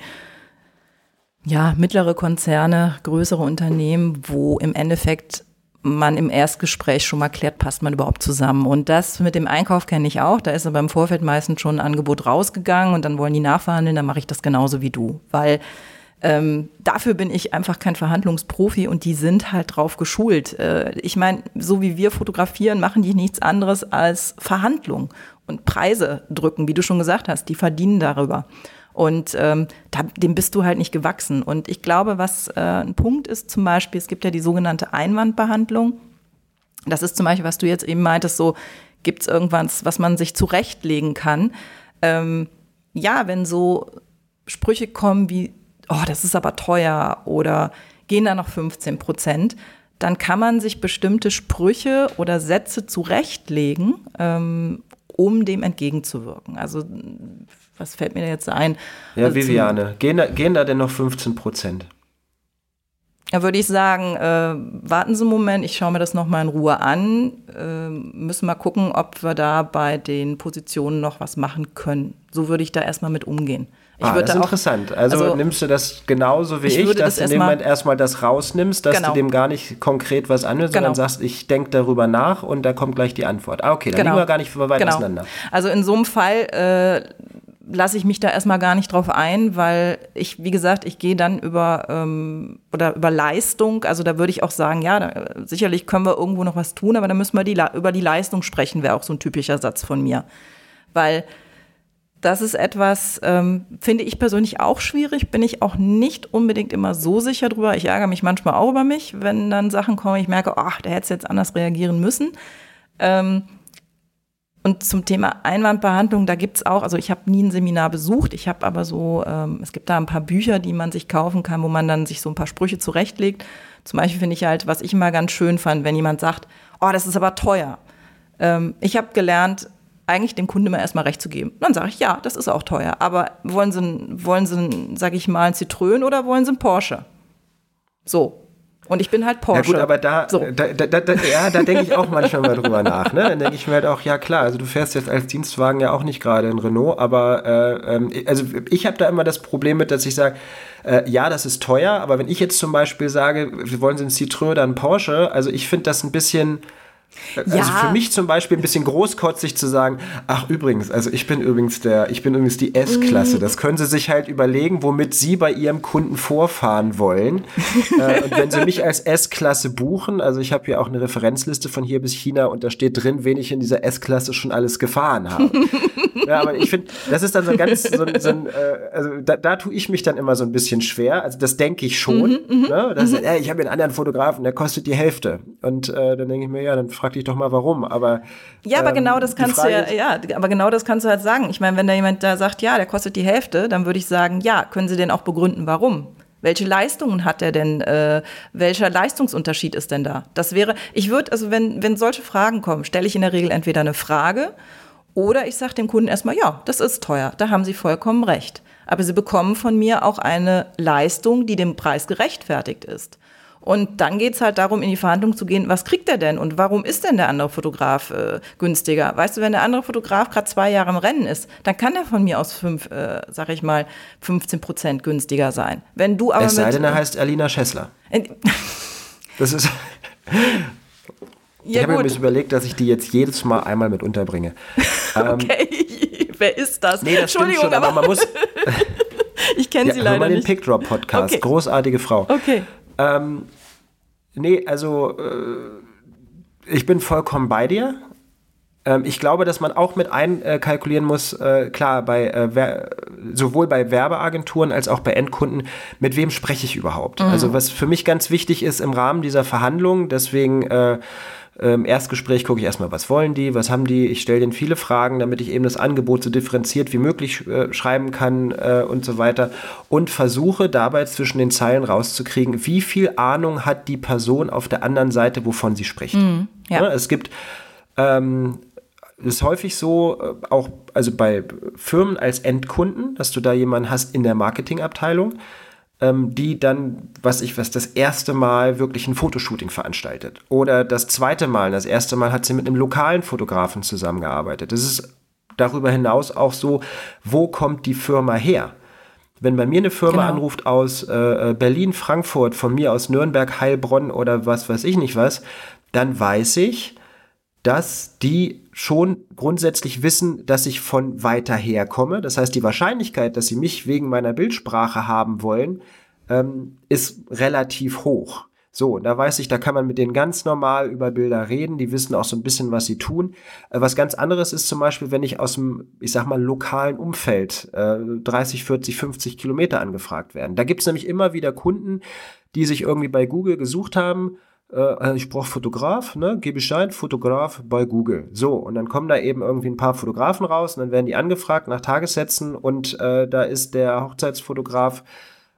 Ja, mittlere Konzerne, größere Unternehmen, wo im Endeffekt man im Erstgespräch schon mal klärt, passt man überhaupt zusammen. Und das mit dem Einkauf kenne ich auch. Da ist aber im Vorfeld meistens schon ein Angebot rausgegangen und dann wollen die nachverhandeln, dann mache ich das genauso wie du. Weil ähm, dafür bin ich einfach kein Verhandlungsprofi und die sind halt drauf geschult. Äh, ich meine, so wie wir fotografieren, machen die nichts anderes als Verhandlung und Preise drücken, wie du schon gesagt hast. Die verdienen darüber. Und ähm, dem bist du halt nicht gewachsen. Und ich glaube, was äh, ein Punkt ist, zum Beispiel, es gibt ja die sogenannte Einwandbehandlung. Das ist zum Beispiel, was du jetzt eben meintest, so gibt es irgendwas, was man sich zurechtlegen kann. Ähm, ja, wenn so Sprüche kommen wie, oh, das ist aber teuer oder gehen da noch 15 Prozent, dann kann man sich bestimmte Sprüche oder Sätze zurechtlegen, ähm, um dem entgegenzuwirken. Also was fällt mir da jetzt ein? Ja, also Viviane, gehen da, gehen da denn noch 15 Prozent? Da würde ich sagen, äh, warten Sie einen Moment, ich schaue mir das nochmal in Ruhe an. Äh, müssen mal gucken, ob wir da bei den Positionen noch was machen können. So würde ich da erstmal mit umgehen. Ich ah, das ist interessant. Also, also, nimmst du das genauso wie ich, ich dass das du in dem Moment erstmal das rausnimmst, dass genau. du dem gar nicht konkret was anhörst, genau. sondern sagst, ich denke darüber nach und da kommt gleich die Antwort. Ah, okay, dann genau. liegen wir gar nicht weit genau. auseinander. Also in so einem Fall äh, lasse ich mich da erstmal gar nicht drauf ein, weil ich, wie gesagt, ich gehe dann über ähm, oder über Leistung. Also da würde ich auch sagen, ja, da, sicherlich können wir irgendwo noch was tun, aber da müssen wir die, über die Leistung sprechen, wäre auch so ein typischer Satz von mir. Weil das ist etwas, ähm, finde ich persönlich auch schwierig, bin ich auch nicht unbedingt immer so sicher drüber. Ich ärgere mich manchmal auch über mich, wenn dann Sachen kommen, ich merke, ach, der hätte jetzt anders reagieren müssen. Ähm, und zum Thema Einwandbehandlung, da gibt es auch, also ich habe nie ein Seminar besucht, ich habe aber so, ähm, es gibt da ein paar Bücher, die man sich kaufen kann, wo man dann sich so ein paar Sprüche zurechtlegt. Zum Beispiel finde ich halt, was ich immer ganz schön fand, wenn jemand sagt, oh, das ist aber teuer. Ähm, ich habe gelernt, eigentlich dem Kunden immer erstmal recht zu geben. Dann sage ich, ja, das ist auch teuer. Aber wollen Sie, wollen Sie, sage ich mal, ein Citroën oder wollen Sie ein Porsche? So, und ich bin halt Porsche. Ja gut, aber da, so. da, da, da, ja, da denke ich auch manchmal mal drüber nach. Ne? Dann denke ich mir halt auch, ja klar, also du fährst jetzt als Dienstwagen ja auch nicht gerade in Renault, aber äh, ähm, also ich habe da immer das Problem mit, dass ich sage, äh, ja, das ist teuer, aber wenn ich jetzt zum Beispiel sage, wir wollen Sie ein Citroën oder ein Porsche, also ich finde das ein bisschen also ja. für mich zum Beispiel ein bisschen großkotzig zu sagen, ach übrigens, also ich bin übrigens der, ich bin übrigens die S-Klasse. Das können Sie sich halt überlegen, womit Sie bei Ihrem Kunden vorfahren wollen. [LAUGHS] äh, und wenn Sie mich als S-Klasse buchen, also ich habe hier auch eine Referenzliste von hier bis China und da steht drin, wen ich in dieser S-Klasse schon alles gefahren habe. [LAUGHS] ja, aber ich finde, das ist dann so ganz, so, so ein, äh, also da, da tue ich mich dann immer so ein bisschen schwer. Also das denke ich schon. Mhm, mhm ne? das mhm. ist, äh, ich habe einen anderen Fotografen, der kostet die Hälfte. Und äh, dann denke ich mir, ja, dann frag dich doch mal warum. Aber ja, aber genau ähm, genau das kannst du ja, ja, aber genau das kannst du halt sagen. Ich meine, wenn da jemand da sagt, ja, der kostet die Hälfte, dann würde ich sagen, ja, können Sie denn auch begründen, warum? Welche Leistungen hat er denn? Äh, welcher Leistungsunterschied ist denn da? Das wäre, ich würde, also wenn, wenn solche Fragen kommen, stelle ich in der Regel entweder eine Frage oder ich sage dem Kunden erstmal, ja, das ist teuer, da haben Sie vollkommen recht. Aber Sie bekommen von mir auch eine Leistung, die dem Preis gerechtfertigt ist. Und dann geht's halt darum, in die Verhandlung zu gehen, was kriegt er denn und warum ist denn der andere Fotograf äh, günstiger? Weißt du, wenn der andere Fotograf gerade zwei Jahre im Rennen ist, dann kann er von mir aus fünf, äh, sag ich mal, 15 Prozent günstiger sein. Wenn du aber es sei denn, er heißt Alina Schessler. das ist. [LAUGHS] Ja, ich habe mir überlegt, dass ich die jetzt jedes Mal einmal mit unterbringe. [LAUGHS] okay, ähm, [LAUGHS] wer ist das? Nee, das Entschuldigung, schon, aber, man muss. ich kenne ja, sie leider mal nicht. den Pickdrop Podcast, okay. großartige Frau. Okay. Ähm, nee, also äh, ich bin vollkommen bei dir. Ähm, ich glaube, dass man auch mit einkalkulieren äh, muss, äh, klar, bei, äh, sowohl bei Werbeagenturen als auch bei Endkunden, mit wem spreche ich überhaupt? Mhm. Also was für mich ganz wichtig ist im Rahmen dieser Verhandlungen, deswegen äh, im Erstgespräch gucke ich erstmal, was wollen die, was haben die. Ich stelle denen viele Fragen, damit ich eben das Angebot so differenziert wie möglich äh, schreiben kann äh, und so weiter. Und versuche dabei zwischen den Zeilen rauszukriegen, wie viel Ahnung hat die Person auf der anderen Seite, wovon sie spricht. Mhm, ja. Ja, es gibt ähm, ist häufig so, äh, auch also bei Firmen als Endkunden, dass du da jemanden hast in der Marketingabteilung, ähm, die dann, was ich was, das erste Mal wirklich ein Fotoshooting veranstaltet. Oder das zweite Mal, das erste Mal hat sie mit einem lokalen Fotografen zusammengearbeitet. Das ist darüber hinaus auch so, wo kommt die Firma her? Wenn bei mir eine Firma genau. anruft aus äh, äh, Berlin, Frankfurt, von mir aus Nürnberg, Heilbronn oder was weiß ich nicht was, dann weiß ich, dass die schon grundsätzlich wissen, dass ich von weiter her komme. Das heißt, die Wahrscheinlichkeit, dass sie mich wegen meiner Bildsprache haben wollen, ähm, ist relativ hoch. So, da weiß ich, da kann man mit denen ganz normal über Bilder reden. Die wissen auch so ein bisschen, was sie tun. Äh, was ganz anderes ist zum Beispiel, wenn ich aus dem, ich sag mal, lokalen Umfeld äh, 30, 40, 50 Kilometer angefragt werden. Da gibt's nämlich immer wieder Kunden, die sich irgendwie bei Google gesucht haben. Äh, ich brauche Fotograf, ne? Gebe Bescheid, Fotograf bei Google. So, und dann kommen da eben irgendwie ein paar Fotografen raus und dann werden die angefragt nach Tagessätzen und äh, da ist der Hochzeitsfotograf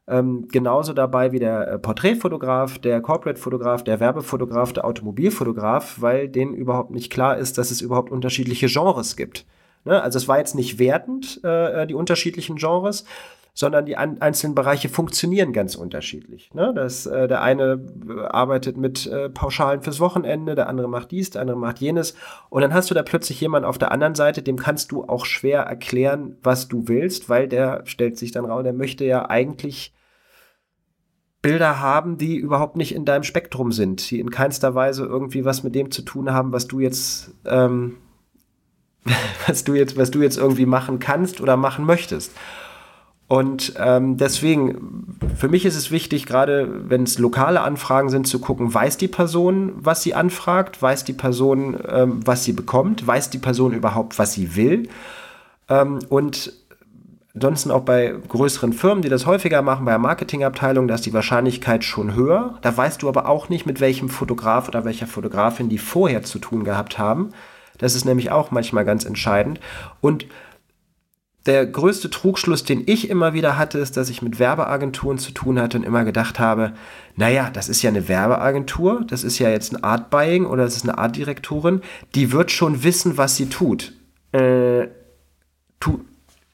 ähm, genauso dabei wie der äh, Porträtfotograf, der Corporate-Fotograf, der Werbefotograf, der Automobilfotograf, weil denen überhaupt nicht klar ist, dass es überhaupt unterschiedliche Genres gibt. Ne? Also es war jetzt nicht wertend, äh, die unterschiedlichen Genres, sondern die an, einzelnen Bereiche funktionieren ganz unterschiedlich. Ne? Das, äh, der eine äh, arbeitet mit äh, Pauschalen fürs Wochenende, der andere macht dies, der andere macht jenes. Und dann hast du da plötzlich jemanden auf der anderen Seite, dem kannst du auch schwer erklären, was du willst, weil der stellt sich dann raus, der möchte ja eigentlich Bilder haben, die überhaupt nicht in deinem Spektrum sind, die in keinster Weise irgendwie was mit dem zu tun haben, was du jetzt, ähm, [LAUGHS] was du jetzt, was du jetzt irgendwie machen kannst oder machen möchtest. Und ähm, deswegen, für mich ist es wichtig, gerade wenn es lokale Anfragen sind, zu gucken, weiß die Person, was sie anfragt, weiß die Person, ähm, was sie bekommt, weiß die Person überhaupt, was sie will. Ähm, und Ansonsten auch bei größeren Firmen, die das häufiger machen, bei der Marketingabteilung, da ist die Wahrscheinlichkeit schon höher. Da weißt du aber auch nicht, mit welchem Fotograf oder welcher Fotografin die vorher zu tun gehabt haben. Das ist nämlich auch manchmal ganz entscheidend. Und der größte Trugschluss, den ich immer wieder hatte, ist, dass ich mit Werbeagenturen zu tun hatte und immer gedacht habe, naja, das ist ja eine Werbeagentur, das ist ja jetzt ein Art Buying oder das ist eine Art Direktorin, die wird schon wissen, was sie tut. Äh, tu,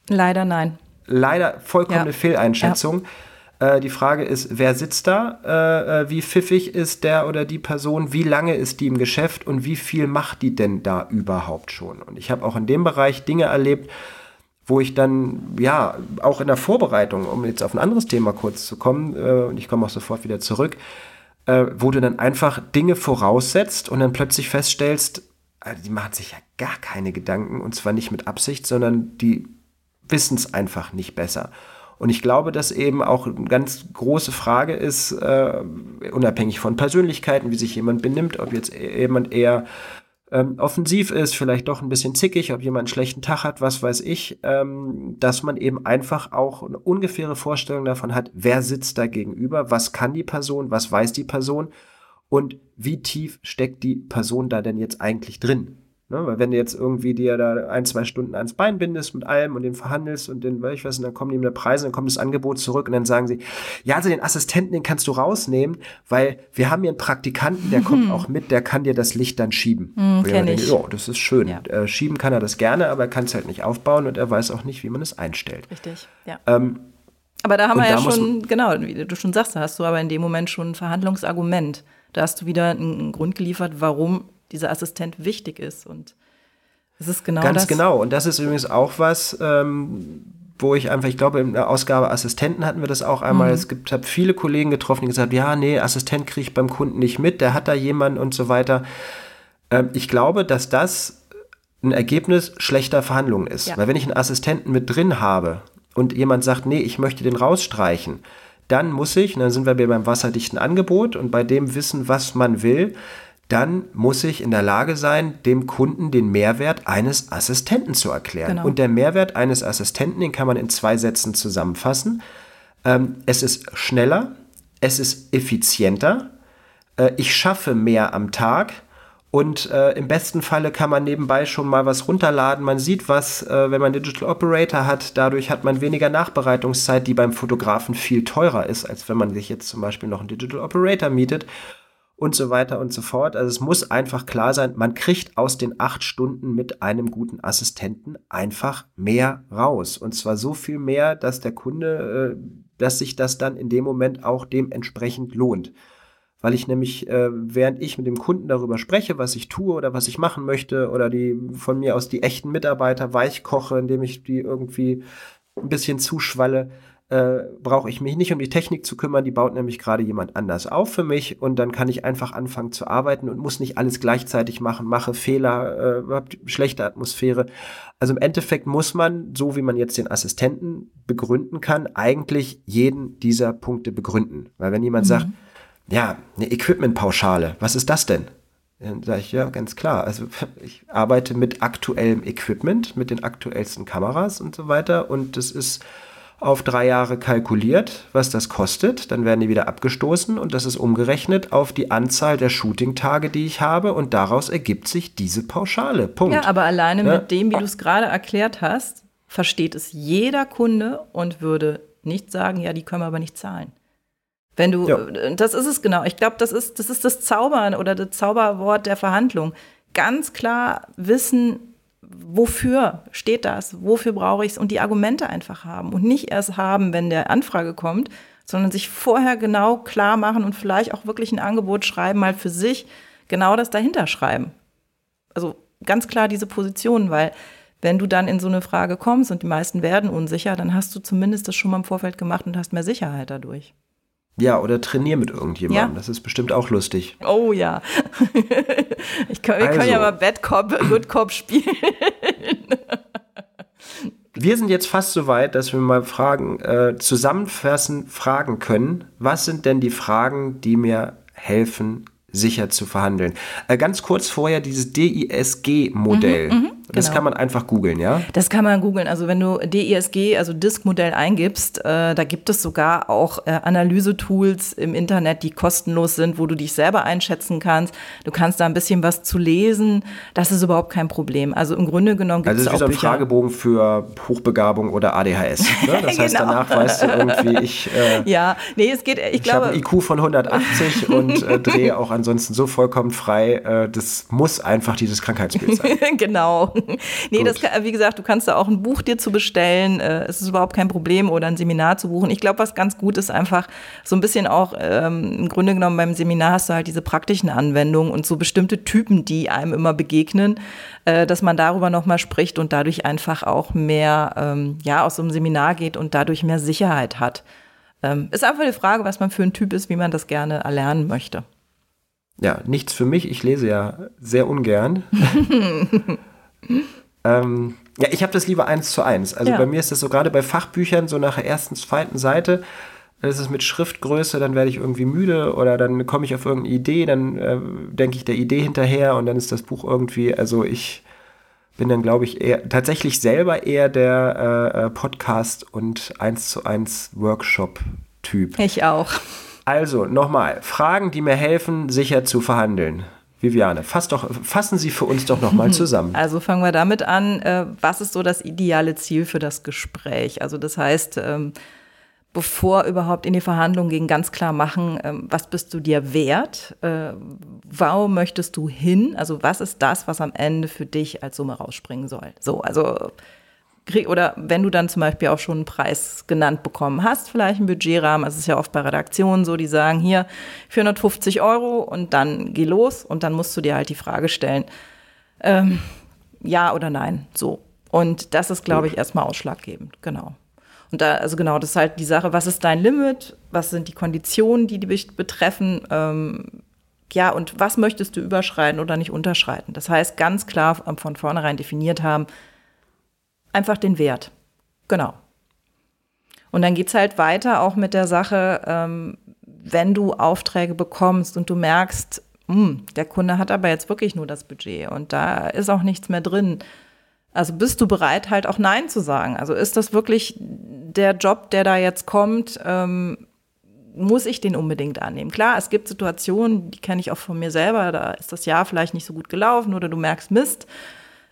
Leider nein. Leider vollkommene ja. Fehleinschätzung. Ja. Äh, die Frage ist, wer sitzt da? Äh, äh, wie pfiffig ist der oder die Person? Wie lange ist die im Geschäft und wie viel macht die denn da überhaupt schon? Und ich habe auch in dem Bereich Dinge erlebt, wo ich dann, ja, auch in der Vorbereitung, um jetzt auf ein anderes Thema kurz zu kommen, äh, und ich komme auch sofort wieder zurück, äh, wo du dann einfach Dinge voraussetzt und dann plötzlich feststellst, also die machen sich ja gar keine Gedanken und zwar nicht mit Absicht, sondern die wissen es einfach nicht besser. Und ich glaube, dass eben auch eine ganz große Frage ist, äh, unabhängig von Persönlichkeiten, wie sich jemand benimmt, ob jetzt e-, jemand eher ähm, offensiv ist, vielleicht doch ein bisschen zickig, ob jemand einen schlechten Tag hat, was weiß ich, ähm, dass man eben einfach auch eine ungefähre Vorstellung davon hat, wer sitzt da gegenüber, was kann die Person, was weiß die Person und wie tief steckt die Person da denn jetzt eigentlich drin. Ne, weil wenn du jetzt irgendwie dir da ein, zwei Stunden ans Bein bindest mit allem und den verhandelst und den, ich weiß nicht, dann kommen die mit der Preise, dann kommt das Angebot zurück und dann sagen sie, ja, also den Assistenten, den kannst du rausnehmen, weil wir haben hier einen Praktikanten, der kommt [LAUGHS] auch mit, der kann dir das Licht dann schieben. Mhm, kenn ich. Ja, das ist schön. Ja. Äh, schieben kann er das gerne, aber er kann es halt nicht aufbauen und er weiß auch nicht, wie man es einstellt. Richtig, ja. Ähm, aber da haben wir ja schon, genau, wie du schon sagst, da hast du aber in dem Moment schon ein Verhandlungsargument. Da hast du wieder einen Grund geliefert, warum dieser Assistent wichtig ist. Und es ist genau Ganz das. genau. Und das ist übrigens auch was, ähm, wo ich einfach, ich glaube, in der Ausgabe Assistenten hatten wir das auch einmal. Mhm. Es gibt, habe viele Kollegen getroffen, die gesagt, ja, nee, Assistent kriege ich beim Kunden nicht mit, der hat da jemanden und so weiter. Ähm, ich glaube, dass das ein Ergebnis schlechter Verhandlungen ist. Ja. Weil wenn ich einen Assistenten mit drin habe und jemand sagt, nee, ich möchte den rausstreichen, dann muss ich, und dann sind wir beim wasserdichten Angebot und bei dem Wissen, was man will, dann muss ich in der Lage sein, dem Kunden den Mehrwert eines Assistenten zu erklären. Genau. Und der Mehrwert eines Assistenten, den kann man in zwei Sätzen zusammenfassen. Ähm, es ist schneller, es ist effizienter, äh, ich schaffe mehr am Tag und äh, im besten Falle kann man nebenbei schon mal was runterladen. Man sieht was, äh, wenn man Digital Operator hat. Dadurch hat man weniger Nachbereitungszeit, die beim Fotografen viel teurer ist, als wenn man sich jetzt zum Beispiel noch einen Digital Operator mietet und so weiter und so fort. Also es muss einfach klar sein, man kriegt aus den acht Stunden mit einem guten Assistenten einfach mehr raus. Und zwar so viel mehr, dass der Kunde, äh, dass sich das dann in dem Moment auch dementsprechend lohnt. Weil ich nämlich, äh, während ich mit dem Kunden darüber spreche, was ich tue oder was ich machen möchte, oder die von mir aus die echten Mitarbeiter weich koche, indem ich die irgendwie ein bisschen zuschwalle, äh, brauche ich mich nicht um die Technik zu kümmern, die baut nämlich gerade jemand anders auf für mich und dann kann ich einfach anfangen zu arbeiten und muss nicht alles gleichzeitig machen, mache Fehler, äh, habe schlechte Atmosphäre. Also im Endeffekt muss man, so wie man jetzt den Assistenten begründen kann, eigentlich jeden dieser Punkte begründen. Weil wenn jemand mhm. sagt, ja, eine Equipment-Pauschale, was ist das denn? Dann sage ich, ja, ganz klar. Also [LAUGHS] ich arbeite mit aktuellem Equipment, mit den aktuellsten Kameras und so weiter und das ist auf drei Jahre kalkuliert, was das kostet. Dann werden die wieder abgestoßen und das ist umgerechnet auf die Anzahl der Shooting-Tage, die ich habe und daraus ergibt sich diese Pauschale. Punkt. Ja, aber alleine ja? mit dem, wie du es gerade erklärt hast, versteht es jeder Kunde und würde nicht sagen, ja, die können wir aber nicht zahlen. Wenn du, ja. das ist es genau. Ich glaube, das ist, das ist das Zaubern oder das Zauberwort der Verhandlung. Ganz klar wissen, wofür steht das, wofür brauche ich es und die Argumente einfach haben und nicht erst haben, wenn der Anfrage kommt, sondern sich vorher genau klar machen und vielleicht auch wirklich ein Angebot schreiben, mal für sich genau das dahinter schreiben. Also ganz klar diese Position, weil wenn du dann in so eine Frage kommst und die meisten werden unsicher, dann hast du zumindest das schon mal im Vorfeld gemacht und hast mehr Sicherheit dadurch. Ja, oder trainier mit irgendjemandem. Ja. Das ist bestimmt auch lustig. Oh ja. [LAUGHS] ich kann, wir also. können ja mal Bad Cop, Good Cop spielen. wir sind jetzt fast so weit, dass wir mal Fragen äh, zusammenfassen, fragen können. Was sind denn die Fragen, die mir helfen, sicher zu verhandeln. Äh, ganz kurz vorher dieses DISG-Modell. Mhm, mh, das genau. kann man einfach googeln, ja? Das kann man googeln. Also wenn du DISG, also Disk-Modell eingibst, äh, da gibt es sogar auch äh, Analyse-Tools im Internet, die kostenlos sind, wo du dich selber einschätzen kannst. Du kannst da ein bisschen was zu lesen. Das ist überhaupt kein Problem. Also im Grunde genommen gibt also es auch Also es ist wie so ein Fragebogen für Hochbegabung oder ADHS. Ne? [LAUGHS] Das heißt, genau. danach weißt du irgendwie, ich, äh, ja, nee, es geht, ich, ich glaube... Ich habe IQ von 180 [LAUGHS] und äh, drehe auch ansonsten so vollkommen frei. Äh, das muss einfach dieses Krankheitsbild sein. [LAUGHS] genau. [LAUGHS] nee, Gut. das kann, wie gesagt, du kannst da auch ein Buch dir zu bestellen. Äh, es ist überhaupt kein Problem oder ein Seminar zu buchen. Ich glaube, was ganz gut ist, einfach so ein bisschen auch ähm, im Grunde genommen beim Seminar hast du halt diese praktischen Anwendungen und so bestimmte Typen, die einem immer begegnen, äh, dass man darüber nochmal spricht und dadurch einfach auch mehr ähm, ja, aus so einem Seminar geht und dadurch mehr Sicherheit hat. Ähm, ist einfach die Frage, was man für ein Typ ist, wie man das gerne erlernen möchte. Ja, nichts für mich. Ich lese ja sehr ungern. [LAUGHS] ähm, ja, ich habe das lieber eins zu eins. Also ja. bei mir ist das so gerade bei Fachbüchern so nach der ersten, zweiten Seite, dann ist es mit Schriftgröße, dann werde ich irgendwie müde oder dann komme ich auf irgendeine Idee, dann äh, denke ich der Idee hinterher und dann ist das Buch irgendwie, also ich bin dann, glaube ich, eher tatsächlich selber eher der äh, äh Podcast- und eins zu eins Workshop-Typ. Ich auch. Also nochmal, Fragen, die mir helfen, sicher zu verhandeln. Viviane, fass doch, fassen Sie für uns doch nochmal [LAUGHS] zusammen. Also fangen wir damit an, äh, was ist so das ideale Ziel für das Gespräch? Also das heißt, ähm, bevor überhaupt in die Verhandlungen gehen, ganz klar machen, ähm, was bist du dir wert? Äh, wo möchtest du hin? Also was ist das, was am Ende für dich als Summe rausspringen soll? So, also krieg, oder wenn du dann zum Beispiel auch schon einen Preis genannt bekommen hast, vielleicht einen Budgetrahmen, also es ist ja oft bei Redaktionen so, die sagen hier 450 Euro und dann geh los und dann musst du dir halt die Frage stellen, ähm, ja oder nein, so. Und das ist, glaube ich, erstmal ausschlaggebend, genau. Und da, also genau, das ist halt die Sache, was ist dein Limit, was sind die Konditionen, die dich betreffen, ähm, ja, und was möchtest du überschreiten oder nicht unterschreiten? Das heißt, ganz klar von vornherein definiert haben, einfach den Wert. Genau. Und dann geht es halt weiter auch mit der Sache, ähm, wenn du Aufträge bekommst und du merkst, mh, hm, der Kunde hat aber jetzt wirklich nur das Budget und da ist auch nichts mehr drin. Also bist du bereit, halt auch Nein zu sagen? Also ist das wirklich der Job, der da jetzt kommt? Ähm, muss ich den unbedingt annehmen? Klar, es gibt Situationen, die kenne ich auch von mir selber, da ist das Jahr vielleicht nicht so gut gelaufen oder du merkst Mist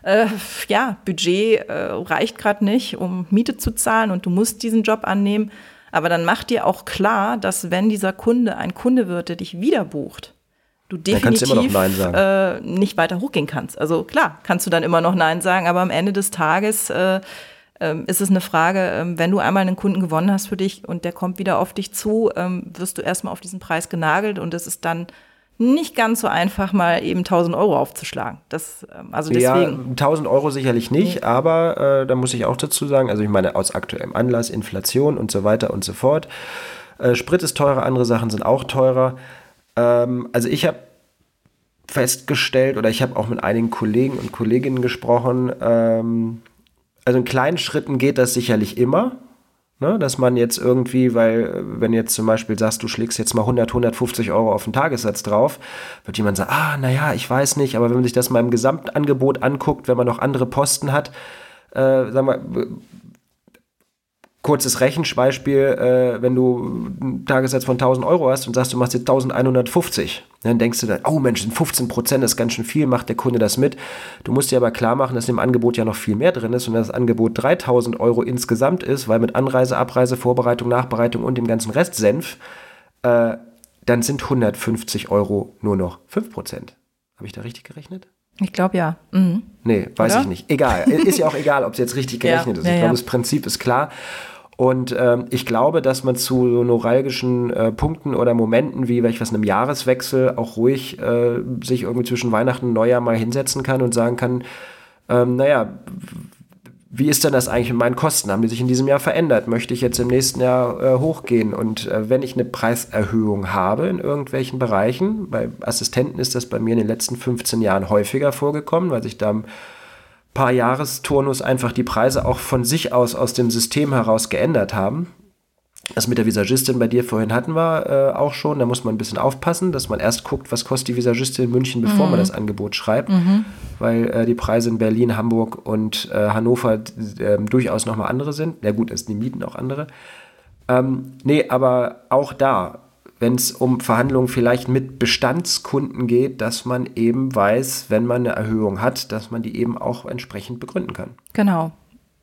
äh, ja, Budget äh, reicht gerade nicht, um Miete zu zahlen und du musst diesen Job annehmen. Aber dann mach dir auch klar, dass wenn dieser Kunde ein Kunde wird, der dich wieder bucht, du definitiv äh, nicht weiter hochgehen kannst. Also klar, kannst du dann immer noch Nein sagen, aber am Ende des Tages äh, ähm, ist es eine Frage, ähm, wenn du einmal einen Kunden gewonnen hast für dich und der kommt wieder auf dich zu, ähm, wirst du erstmal auf diesen Preis genagelt und es ist dann nicht ganz so einfach, mal eben 1000 Euro aufzuschlagen. Das, ähm, also deswegen. Ja, 1000 Euro sicherlich nicht, nee. aber äh, da muss ich auch dazu sagen, also ich meine, aus aktuellem Anlass, Inflation und so weiter und so fort. Äh, Sprit ist teurer, andere Sachen sind auch teurer. Ähm, also ich habe festgestellt oder ich habe auch mit einigen Kollegen und Kolleginnen gesprochen, ähm, also in kleinen Schritten geht das sicherlich immer. Ne, dass man jetzt irgendwie, weil wenn jetzt zum Beispiel sagst, du schlägst jetzt mal 100, 150 Euro auf den Tagessatz drauf, wird jemand sagen, ah, naja, ich weiß nicht, aber wenn man sich das mal im Gesamtangebot anguckt, wenn man noch andere Posten hat, äh, sagen wir, Kurzes Rechenbeispiel, äh, wenn du einen Tagessatz von 1000 Euro hast und sagst, du machst jetzt 1150, dann denkst du dann, oh Mensch, 15 Prozent ist ganz schön viel, macht der Kunde das mit. Du musst dir aber klar machen, dass im Angebot ja noch viel mehr drin ist und das Angebot 3000 Euro insgesamt ist, weil mit Anreise, Abreise, Vorbereitung, Nachbereitung und dem ganzen Rest Senf, äh, dann sind 150 Euro nur noch 5 Prozent. Habe ich da richtig gerechnet? Ich glaube ja. Mhm. Nee, weiß Oder? ich nicht. Egal. ist ja auch egal, ob es jetzt richtig [LAUGHS] gerechnet ja, ist. Ich ja, glaube, ja. das Prinzip ist klar. Und ähm, ich glaube, dass man zu so neuralgischen äh, Punkten oder Momenten wie welch was einem Jahreswechsel auch ruhig äh, sich irgendwie zwischen Weihnachten und Neujahr mal hinsetzen kann und sagen kann, ähm, naja, wie ist denn das eigentlich mit meinen Kosten? Haben die sich in diesem Jahr verändert? Möchte ich jetzt im nächsten Jahr äh, hochgehen? Und äh, wenn ich eine Preiserhöhung habe in irgendwelchen Bereichen, bei Assistenten ist das bei mir in den letzten 15 Jahren häufiger vorgekommen, weil sich da paar Jahresturnus einfach die Preise auch von sich aus aus dem System heraus geändert haben. Das mit der Visagistin bei dir vorhin hatten wir äh, auch schon. Da muss man ein bisschen aufpassen, dass man erst guckt, was kostet die Visagistin in München, bevor mhm. man das Angebot schreibt. Mhm. Weil äh, die Preise in Berlin, Hamburg und äh, Hannover äh, durchaus nochmal andere sind. Na gut, es sind die Mieten auch andere. Ähm, nee, aber auch da wenn es um Verhandlungen vielleicht mit Bestandskunden geht, dass man eben weiß, wenn man eine Erhöhung hat, dass man die eben auch entsprechend begründen kann. Genau.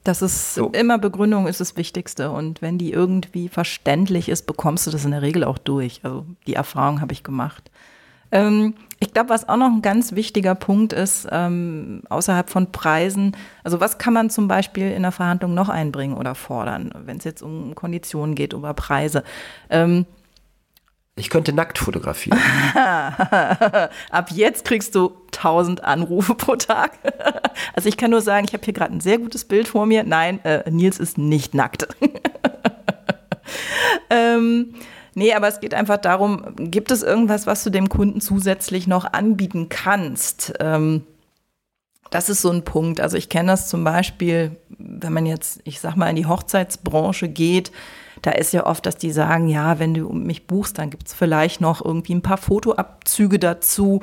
Das ist so. immer Begründung ist das Wichtigste. Und wenn die irgendwie verständlich ist, bekommst du das in der Regel auch durch. Also die Erfahrung habe ich gemacht. Ähm, ich glaube, was auch noch ein ganz wichtiger Punkt ist, ähm, außerhalb von Preisen, also was kann man zum Beispiel in der Verhandlung noch einbringen oder fordern, wenn es jetzt um Konditionen geht, über Preise. Ähm, ich könnte nackt fotografieren. [LAUGHS] Ab jetzt kriegst du 1000 Anrufe pro Tag. [LAUGHS] also ich kann nur sagen, ich habe hier gerade ein sehr gutes Bild vor mir. Nein, äh, Nils ist nicht nackt. [LAUGHS] ähm, nee, aber es geht einfach darum, gibt es irgendwas, was du dem Kunden zusätzlich noch anbieten kannst? Ähm, das ist so ein Punkt. Also ich kenne das zum Beispiel, wenn man jetzt, ich sag mal, in die Hochzeitsbranche geht, da ist ja oft, dass die sagen, ja, wenn du mich buchst, dann gibt es vielleicht noch irgendwie ein paar Fotoabzüge dazu.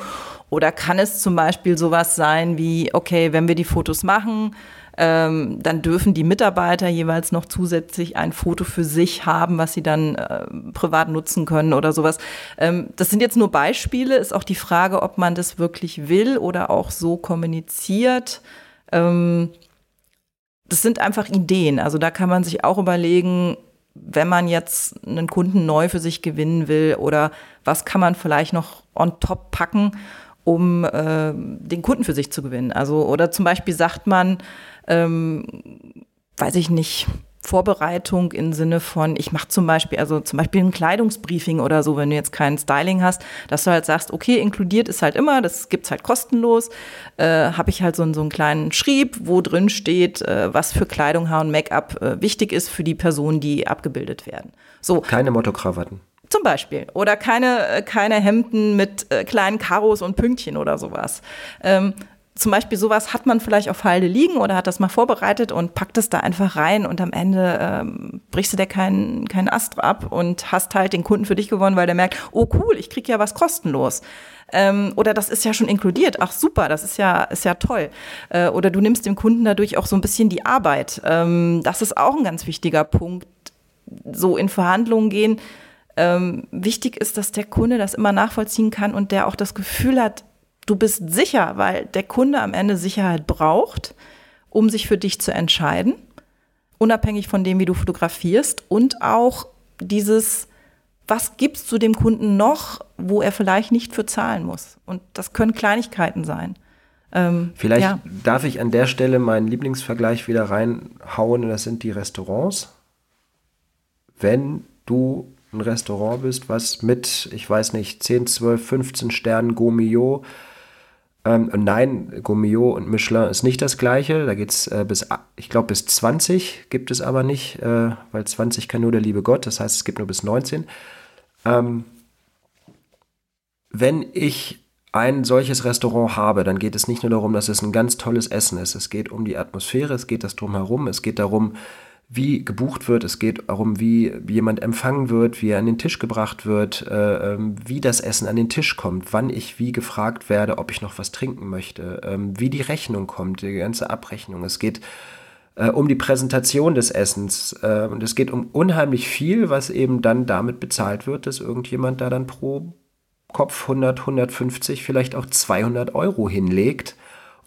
Oder kann es zum Beispiel sowas sein wie, okay, wenn wir die Fotos machen, ähm, dann dürfen die Mitarbeiter jeweils noch zusätzlich ein Foto für sich haben, was sie dann äh, privat nutzen können oder sowas. Ähm, das sind jetzt nur Beispiele, ist auch die Frage, ob man das wirklich will oder auch so kommuniziert. Ähm, das sind einfach Ideen. Also da kann man sich auch überlegen, wenn man jetzt einen Kunden neu für sich gewinnen will oder was kann man vielleicht noch on top packen, um äh, den Kunden für sich zu gewinnen. Also oder zum Beispiel sagt man, ähm, weiß ich nicht, Vorbereitung im Sinne von, ich mache zum Beispiel, also zum Beispiel ein Kleidungsbriefing oder so, wenn du jetzt kein Styling hast, dass du halt sagst, okay, inkludiert ist halt immer, das gibt's halt kostenlos, äh, habe ich halt so, so einen kleinen Schrieb, wo drin steht, äh, was für Kleidung, Haar und Make-up äh, wichtig ist für die Personen, die abgebildet werden. So. Keine Motto-Krawatten. Zum Beispiel. Oder keine, äh, keine Hemden mit äh, kleinen Karos und Pünktchen oder sowas. Ähm, zum Beispiel sowas hat man vielleicht auf Halde liegen oder hat das mal vorbereitet und packt es da einfach rein und am Ende ähm, brichst du dir keinen keinen Ast ab und hast halt den Kunden für dich gewonnen, weil der merkt, oh cool, ich krieg ja was kostenlos. Ähm, oder das ist ja schon inkludiert. Ach super, das ist ja, ist ja toll. Äh, oder du nimmst dem Kunden dadurch auch so ein bisschen die Arbeit. Ähm, das ist auch ein ganz wichtiger Punkt. So in Verhandlungen gehen. Ähm, wichtig ist, dass der Kunde das immer nachvollziehen kann und der auch das Gefühl hat, du bist sicher, weil der Kunde am Ende Sicherheit braucht, um sich für dich zu entscheiden, unabhängig von dem, wie du fotografierst und auch dieses, was gibst du dem Kunden noch, wo er vielleicht nicht für zahlen muss? Und das können Kleinigkeiten sein. Ähm, Vielleicht ja. darf ich an der Stelle meinen Lieblingsvergleich wieder reinhauen, das sind die Restaurants. Wenn du ein Restaurant bist, was mit, ich weiß nicht, 10, 12, 15 Sternen Gourmillot ähm, nein, Gourmillot und Michelin ist nicht das gleiche. Da geht es äh, bis, ich glaube, bis 20 gibt es aber nicht, äh, weil 20 kann nur der liebe Gott. Das heißt, es gibt nur bis 19. Ähm, wenn ich ein solches Restaurant habe, dann geht es nicht nur darum, dass es ein ganz tolles Essen ist. Es geht um die Atmosphäre, es geht das drumherum, es geht darum, wie gebucht wird, es geht darum, wie jemand empfangen wird, wie er an den Tisch gebracht wird, äh, ähm, wie das Essen an den Tisch kommt, wann ich wie gefragt werde, ob ich noch was trinken möchte, ähm, wie die Rechnung kommt, die ganze Abrechnung. Es geht äh, um die Präsentation des Essens äh, und es geht um unheimlich viel, was eben dann damit bezahlt wird, dass irgendjemand da dann pro Kopf 100, 150, vielleicht auch 200 Euro hinlegt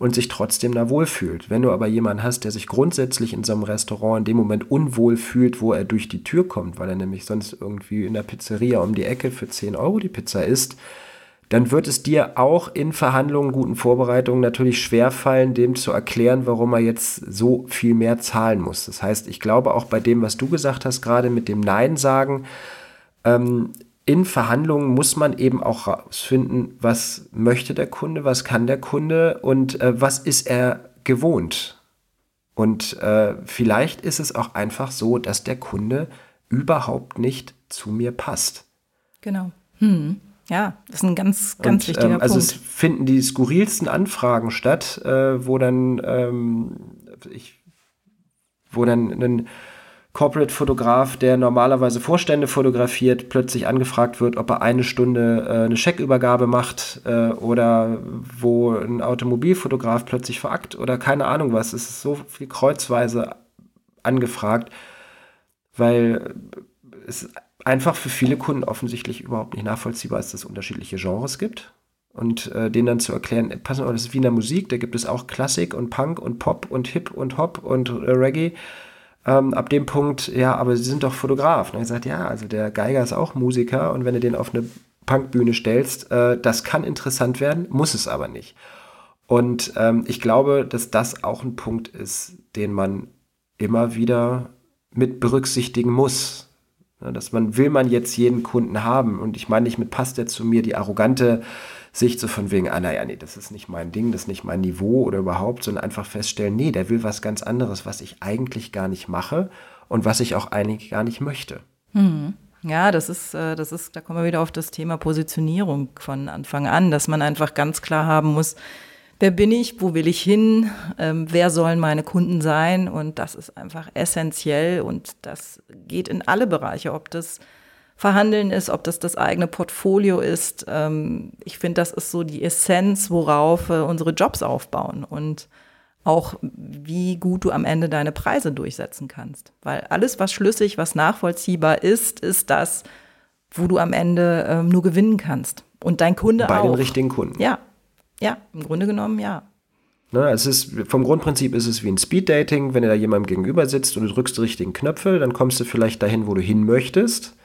und sich trotzdem da wohlfühlt. Wenn du aber jemanden hast, der sich grundsätzlich in so einem Restaurant in dem Moment unwohl fühlt, wo er durch die Tür kommt, weil er nämlich sonst irgendwie in der Pizzeria um die Ecke für 10 Euro die Pizza isst, dann wird es dir auch in Verhandlungen, guten Vorbereitungen natürlich schwerfallen, dem zu erklären, warum er jetzt so viel mehr zahlen muss. Das heißt, ich glaube auch bei dem, was du gesagt hast, gerade mit dem Nein sagen, ähm, in Verhandlungen muss man eben auch herausfinden, was möchte der Kunde, was kann der Kunde und äh, was ist er gewohnt. Und äh, vielleicht ist es auch einfach so, dass der Kunde überhaupt nicht zu mir passt. Genau. Hm. Ja, das ist ein ganz, ganz und, wichtiger ähm, also Punkt. Also es finden die skurrilsten Anfragen statt, äh, wo dann ähm, ich, wo dann ein Corporate-Fotograf, der normalerweise Vorstände fotografiert, plötzlich angefragt wird, ob er eine Stunde äh, eine Scheckübergabe macht äh, oder wo ein Automobilfotograf plötzlich verackt oder keine Ahnung was. Es ist so viel kreuzweise angefragt, weil es einfach für viele Kunden offensichtlich überhaupt nicht nachvollziehbar ist, dass es unterschiedliche Genres gibt. Und äh, denen dann zu erklären, pass mal, das ist wie in der Musik, da gibt es auch Klassik und Punk und Pop und Hip und Hop und äh, Reggae ähm, ab dem Punkt, ja, aber Sie sind doch Fotograf. Und er sagt, ja, also der Geiger ist auch Musiker und wenn du den auf eine Punkbühne stellst, äh, das kann interessant werden, muss es aber nicht. Und ähm, ich glaube, dass das auch ein Punkt ist, den man immer wieder mit berücksichtigen muss. Ja, dass man, will man jetzt jeden Kunden haben? Und ich meine nicht mit passt der zu mir die arrogante Sicht so von wegen, ah, naja, nee, das ist nicht mein Ding, das ist nicht mein Niveau oder überhaupt, sondern einfach feststellen, nee, der will was ganz anderes, was ich eigentlich gar nicht mache und was ich auch eigentlich gar nicht möchte. Hm. Ja, das ist, äh, das ist, da kommen wir wieder auf das Thema Positionierung von Anfang an, dass man einfach ganz klar haben muss, wer bin ich, wo will ich hin, ähm, wer sollen meine Kunden sein und das ist einfach essentiell und das geht in alle Bereiche, ob das Verhandeln ist, ob das das eigene Portfolio ist. Ähm, ich finde, das ist so die Essenz, worauf äh, unsere Jobs aufbauen und auch wie gut du am Ende deine Preise durchsetzen kannst. Weil alles, was schlüssig, was nachvollziehbar ist, ist das, wo du am Ende ähm, nur gewinnen kannst. Und dein Kunde Bei auch. Bei den richtigen Kunden. Ja, ja, im Grunde genommen ja. Ne, es ist, vom Grundprinzip ist es wie ein Speeddating. Wenn du da jemandem gegenüber sitzt und du drückst die richtigen Knöpfe, dann kommst du vielleicht dahin, wo du hin möchtest.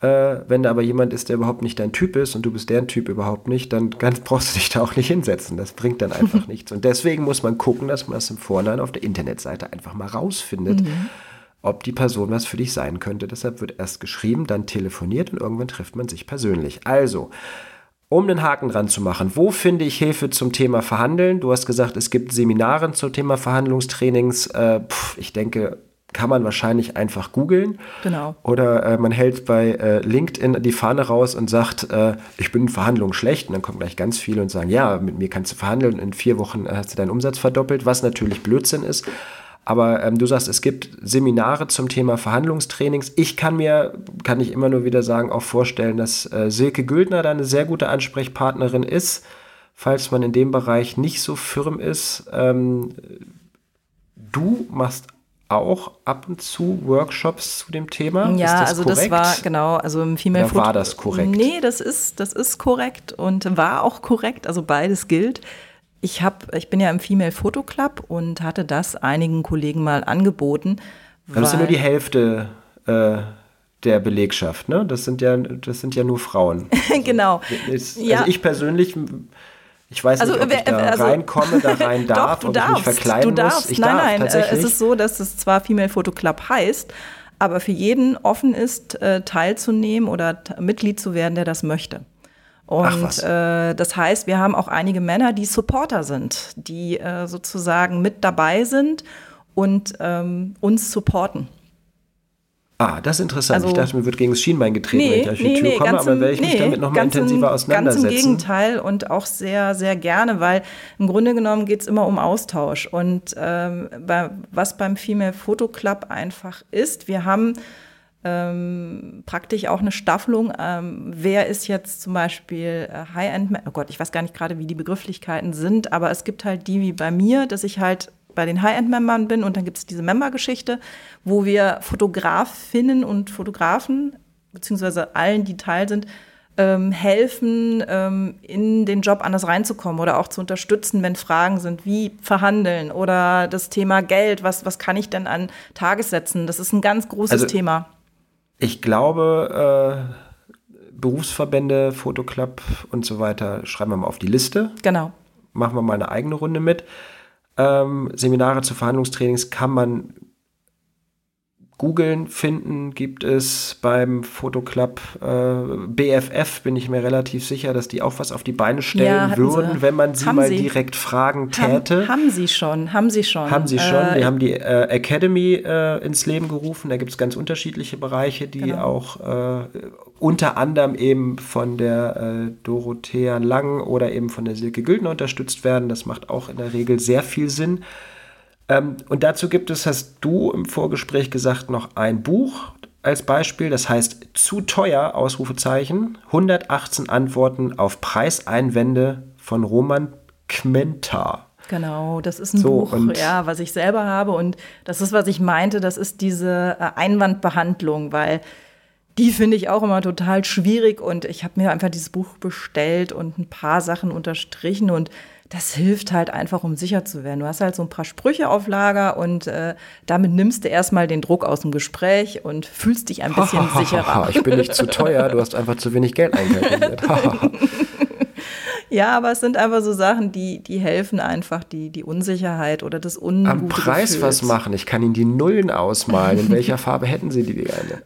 Äh, wenn da aber jemand ist, der überhaupt nicht dein Typ ist und du bist deren Typ überhaupt nicht, dann ganz, [LAUGHS] brauchst du dich da auch nicht hinsetzen. Das bringt dann einfach [LAUGHS] nichts. Und deswegen muss man gucken, dass man das im Vorhinein auf der Internetseite einfach mal rausfindet, mhm. ob die Person was für dich sein könnte. Deshalb wird erst geschrieben, dann telefoniert und irgendwann trifft man sich persönlich. Also, um den Haken dran zu machen, wo finde ich Hilfe zum Thema Verhandeln? Du hast gesagt, es gibt Seminare zum Thema Verhandlungstrainings. Äh, pff, ich denke, kann man wahrscheinlich einfach googeln. Genau. Oder äh, man hält bei äh, LinkedIn die Fahne raus und sagt, äh, ich bin in Verhandlungen schlecht. Und dann kommen gleich ganz viele und sagen, ja, mit mir kannst du verhandeln. In vier Wochen hast du deinen Umsatz verdoppelt, was natürlich Blödsinn ist. Aber ähm, du sagst, es gibt Seminare zum Thema Verhandlungstrainings. Ich kann mir, kann ich immer nur wieder sagen, auch vorstellen, dass äh, Silke Güldner da eine sehr gute Ansprechpartnerin ist, falls man in dem Bereich nicht so firm ist. Ähm, du machst auch ab und zu Workshops zu dem Thema? Ja, das also korrekt? das war genau, also im Female Oder war das korrekt? Nee, das ist das ist korrekt und war auch korrekt, also beides gilt. Ich habe ich bin ja im Female Photo Club und hatte das einigen Kollegen mal angeboten. Das ist ja nur die Hälfte äh, der Belegschaft, ne? Das sind ja das sind ja nur Frauen. [LAUGHS] genau. Also, ja. also ich persönlich ich weiß also, nicht, ob ich da also, reinkomme, da [LAUGHS] rein darf, doch, du darfst, verkleiden du darfst. muss. Ich nein, darf, nein, äh, es ist so, dass es zwar Female Photo Club heißt, aber für jeden offen ist, äh, teilzunehmen oder Mitglied zu werden, der das möchte. Und äh, das heißt, wir haben auch einige Männer, die Supporter sind, die äh, sozusagen mit dabei sind und ähm, uns supporten. Ah, das ist interessant. Also, ich dachte, mir wird gegen das Schienbein getreten, nee, wenn ich auf die nee, Tür nee, komme, aber werde ich mich damit nochmal intensiver auseinandersetzen. Ganz im Gegenteil und auch sehr, sehr gerne, weil im Grunde genommen geht es immer um Austausch. Und ähm, bei, was beim Female Photo Club einfach ist, wir haben ähm, praktisch auch eine Staffelung. Ähm, wer ist jetzt zum Beispiel äh, High-End, oh Gott, ich weiß gar nicht gerade, wie die Begrifflichkeiten sind, aber es gibt halt die wie bei mir, dass ich halt bei den High-End-Membern bin und dann gibt es diese Member-Geschichte, wo wir Fotografinnen und Fotografen, beziehungsweise allen, die Teil sind, ähm, helfen, ähm, in den Job anders reinzukommen oder auch zu unterstützen, wenn Fragen sind, wie verhandeln oder das Thema Geld, was, was kann ich denn an Tagessätzen? Das ist ein ganz großes also, Thema. Ich glaube, äh, Berufsverbände, Fotoclub und so weiter schreiben wir mal auf die Liste. Genau. Machen wir mal eine eigene Runde mit. Ähm, Seminare zu Verhandlungstrainings kann man googeln, finden, gibt es beim Fotoclub äh, BFF, bin ich mir relativ sicher, dass die auch was auf die Beine stellen ja, würden, sie. wenn man sie haben mal sie. direkt fragen täte. Haben, haben, sie schon, haben sie schon. Haben sie schon, äh, die haben die äh, Academy äh, ins Leben gerufen, da gibt es ganz unterschiedliche Bereiche, die genau. auch äh, unter anderem eben von der äh, Dorothea Lang oder eben von der Silke Güldner unterstützt werden. Das macht auch in der Regel sehr viel Sinn. Ähm, und dazu gibt es, hast du im Vorgespräch gesagt, noch ein Buch als Beispiel. Das heißt Zu teuer, Ausrufezeichen. 118 Antworten auf Preiseinwände von Roman Kmenta. Genau, das ist ein so, Buch, ja, was ich selber habe. Und das ist, was ich meinte, das ist diese äh, Einwandbehandlung, weil die finde ich auch immer total schwierig. Und ich habe mir einfach dieses Buch bestellt und ein paar Sachen unterstrichen und das hilft halt einfach, um sicher zu werden. Du hast halt so ein paar Sprüche auf Lager und äh, damit nimmst du erstmal den Druck aus dem Gespräch und fühlst dich ein bisschen [LAUGHS] sicherer. [LAUGHS] ich bin nicht zu teuer, du hast einfach zu wenig Geld einkalkuliert. [LAUGHS] Ja, aber es sind einfach so Sachen, die, die helfen einfach, die, die Unsicherheit oder das Ungute Am Preis Gefühls. was machen. Ich kann Ihnen die Nullen ausmalen. In welcher Farbe hätten Sie die gerne?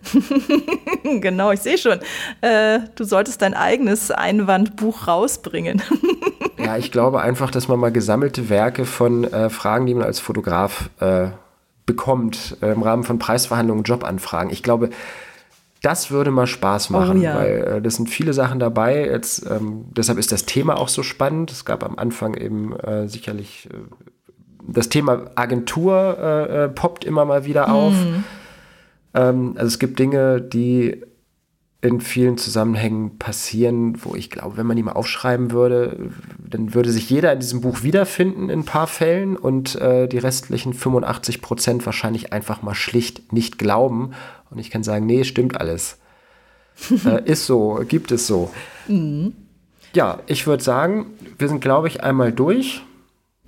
genau, ich sehe schon. Äh, du solltest dein eigenes Einwandbuch rausbringen. Ja, ich glaube einfach, dass man mal gesammelte Werke von äh, Fragen, die man als Fotograf äh, bekommt, äh, im Rahmen von Preisverhandlungen, Jobanfragen. Ich glaube, das würde mal Spaß oh machen, oh, ja. weil äh, das sind viele Sachen dabei. Jetzt, ähm, deshalb ist das Thema auch so spannend. Es gab am Anfang eben äh, sicherlich äh, das Thema Agentur äh, äh, poppt immer mal wieder auf. Mhm. Ähm, also es gibt Dinge, die in vielen Zusammenhängen passieren, wo ich glaube, wenn man die mal aufschreiben würde, dann würde sich jeder in diesem Buch wiederfinden in ein paar Fällen und äh, die restlichen 85 Prozent wahrscheinlich einfach mal schlicht nicht glauben. Und ich kann sagen, nee, stimmt alles. [LAUGHS] äh, ist so, gibt es so. Mhm. Ja, ich würde sagen, wir sind, glaube ich, einmal durch.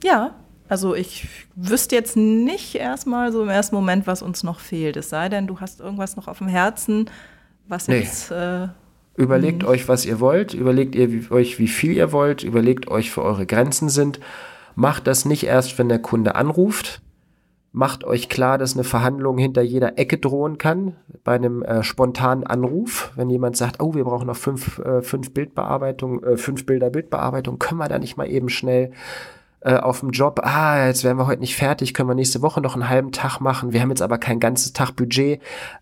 Ja, also ich wüsste jetzt nicht erstmal so im ersten Moment, was uns noch fehlt. Es sei denn, du hast irgendwas noch auf dem Herzen, was nee. jetzt. Äh, überlegt mh. euch, was ihr wollt, überlegt ihr wie, euch, wie viel ihr wollt, überlegt euch, wo eure Grenzen sind. Macht das nicht erst, wenn der Kunde anruft. Macht euch klar, dass eine Verhandlung hinter jeder Ecke drohen kann, bei einem äh, spontanen Anruf. Wenn jemand sagt, oh, wir brauchen noch fünf, äh, fünf Bildbearbeitung, äh, fünf Bilder Bildbearbeitung, können wir da nicht mal eben schnell äh, auf dem Job, ah, jetzt wären wir heute nicht fertig, können wir nächste Woche noch einen halben Tag machen, wir haben jetzt aber kein ganzes Tag Budget.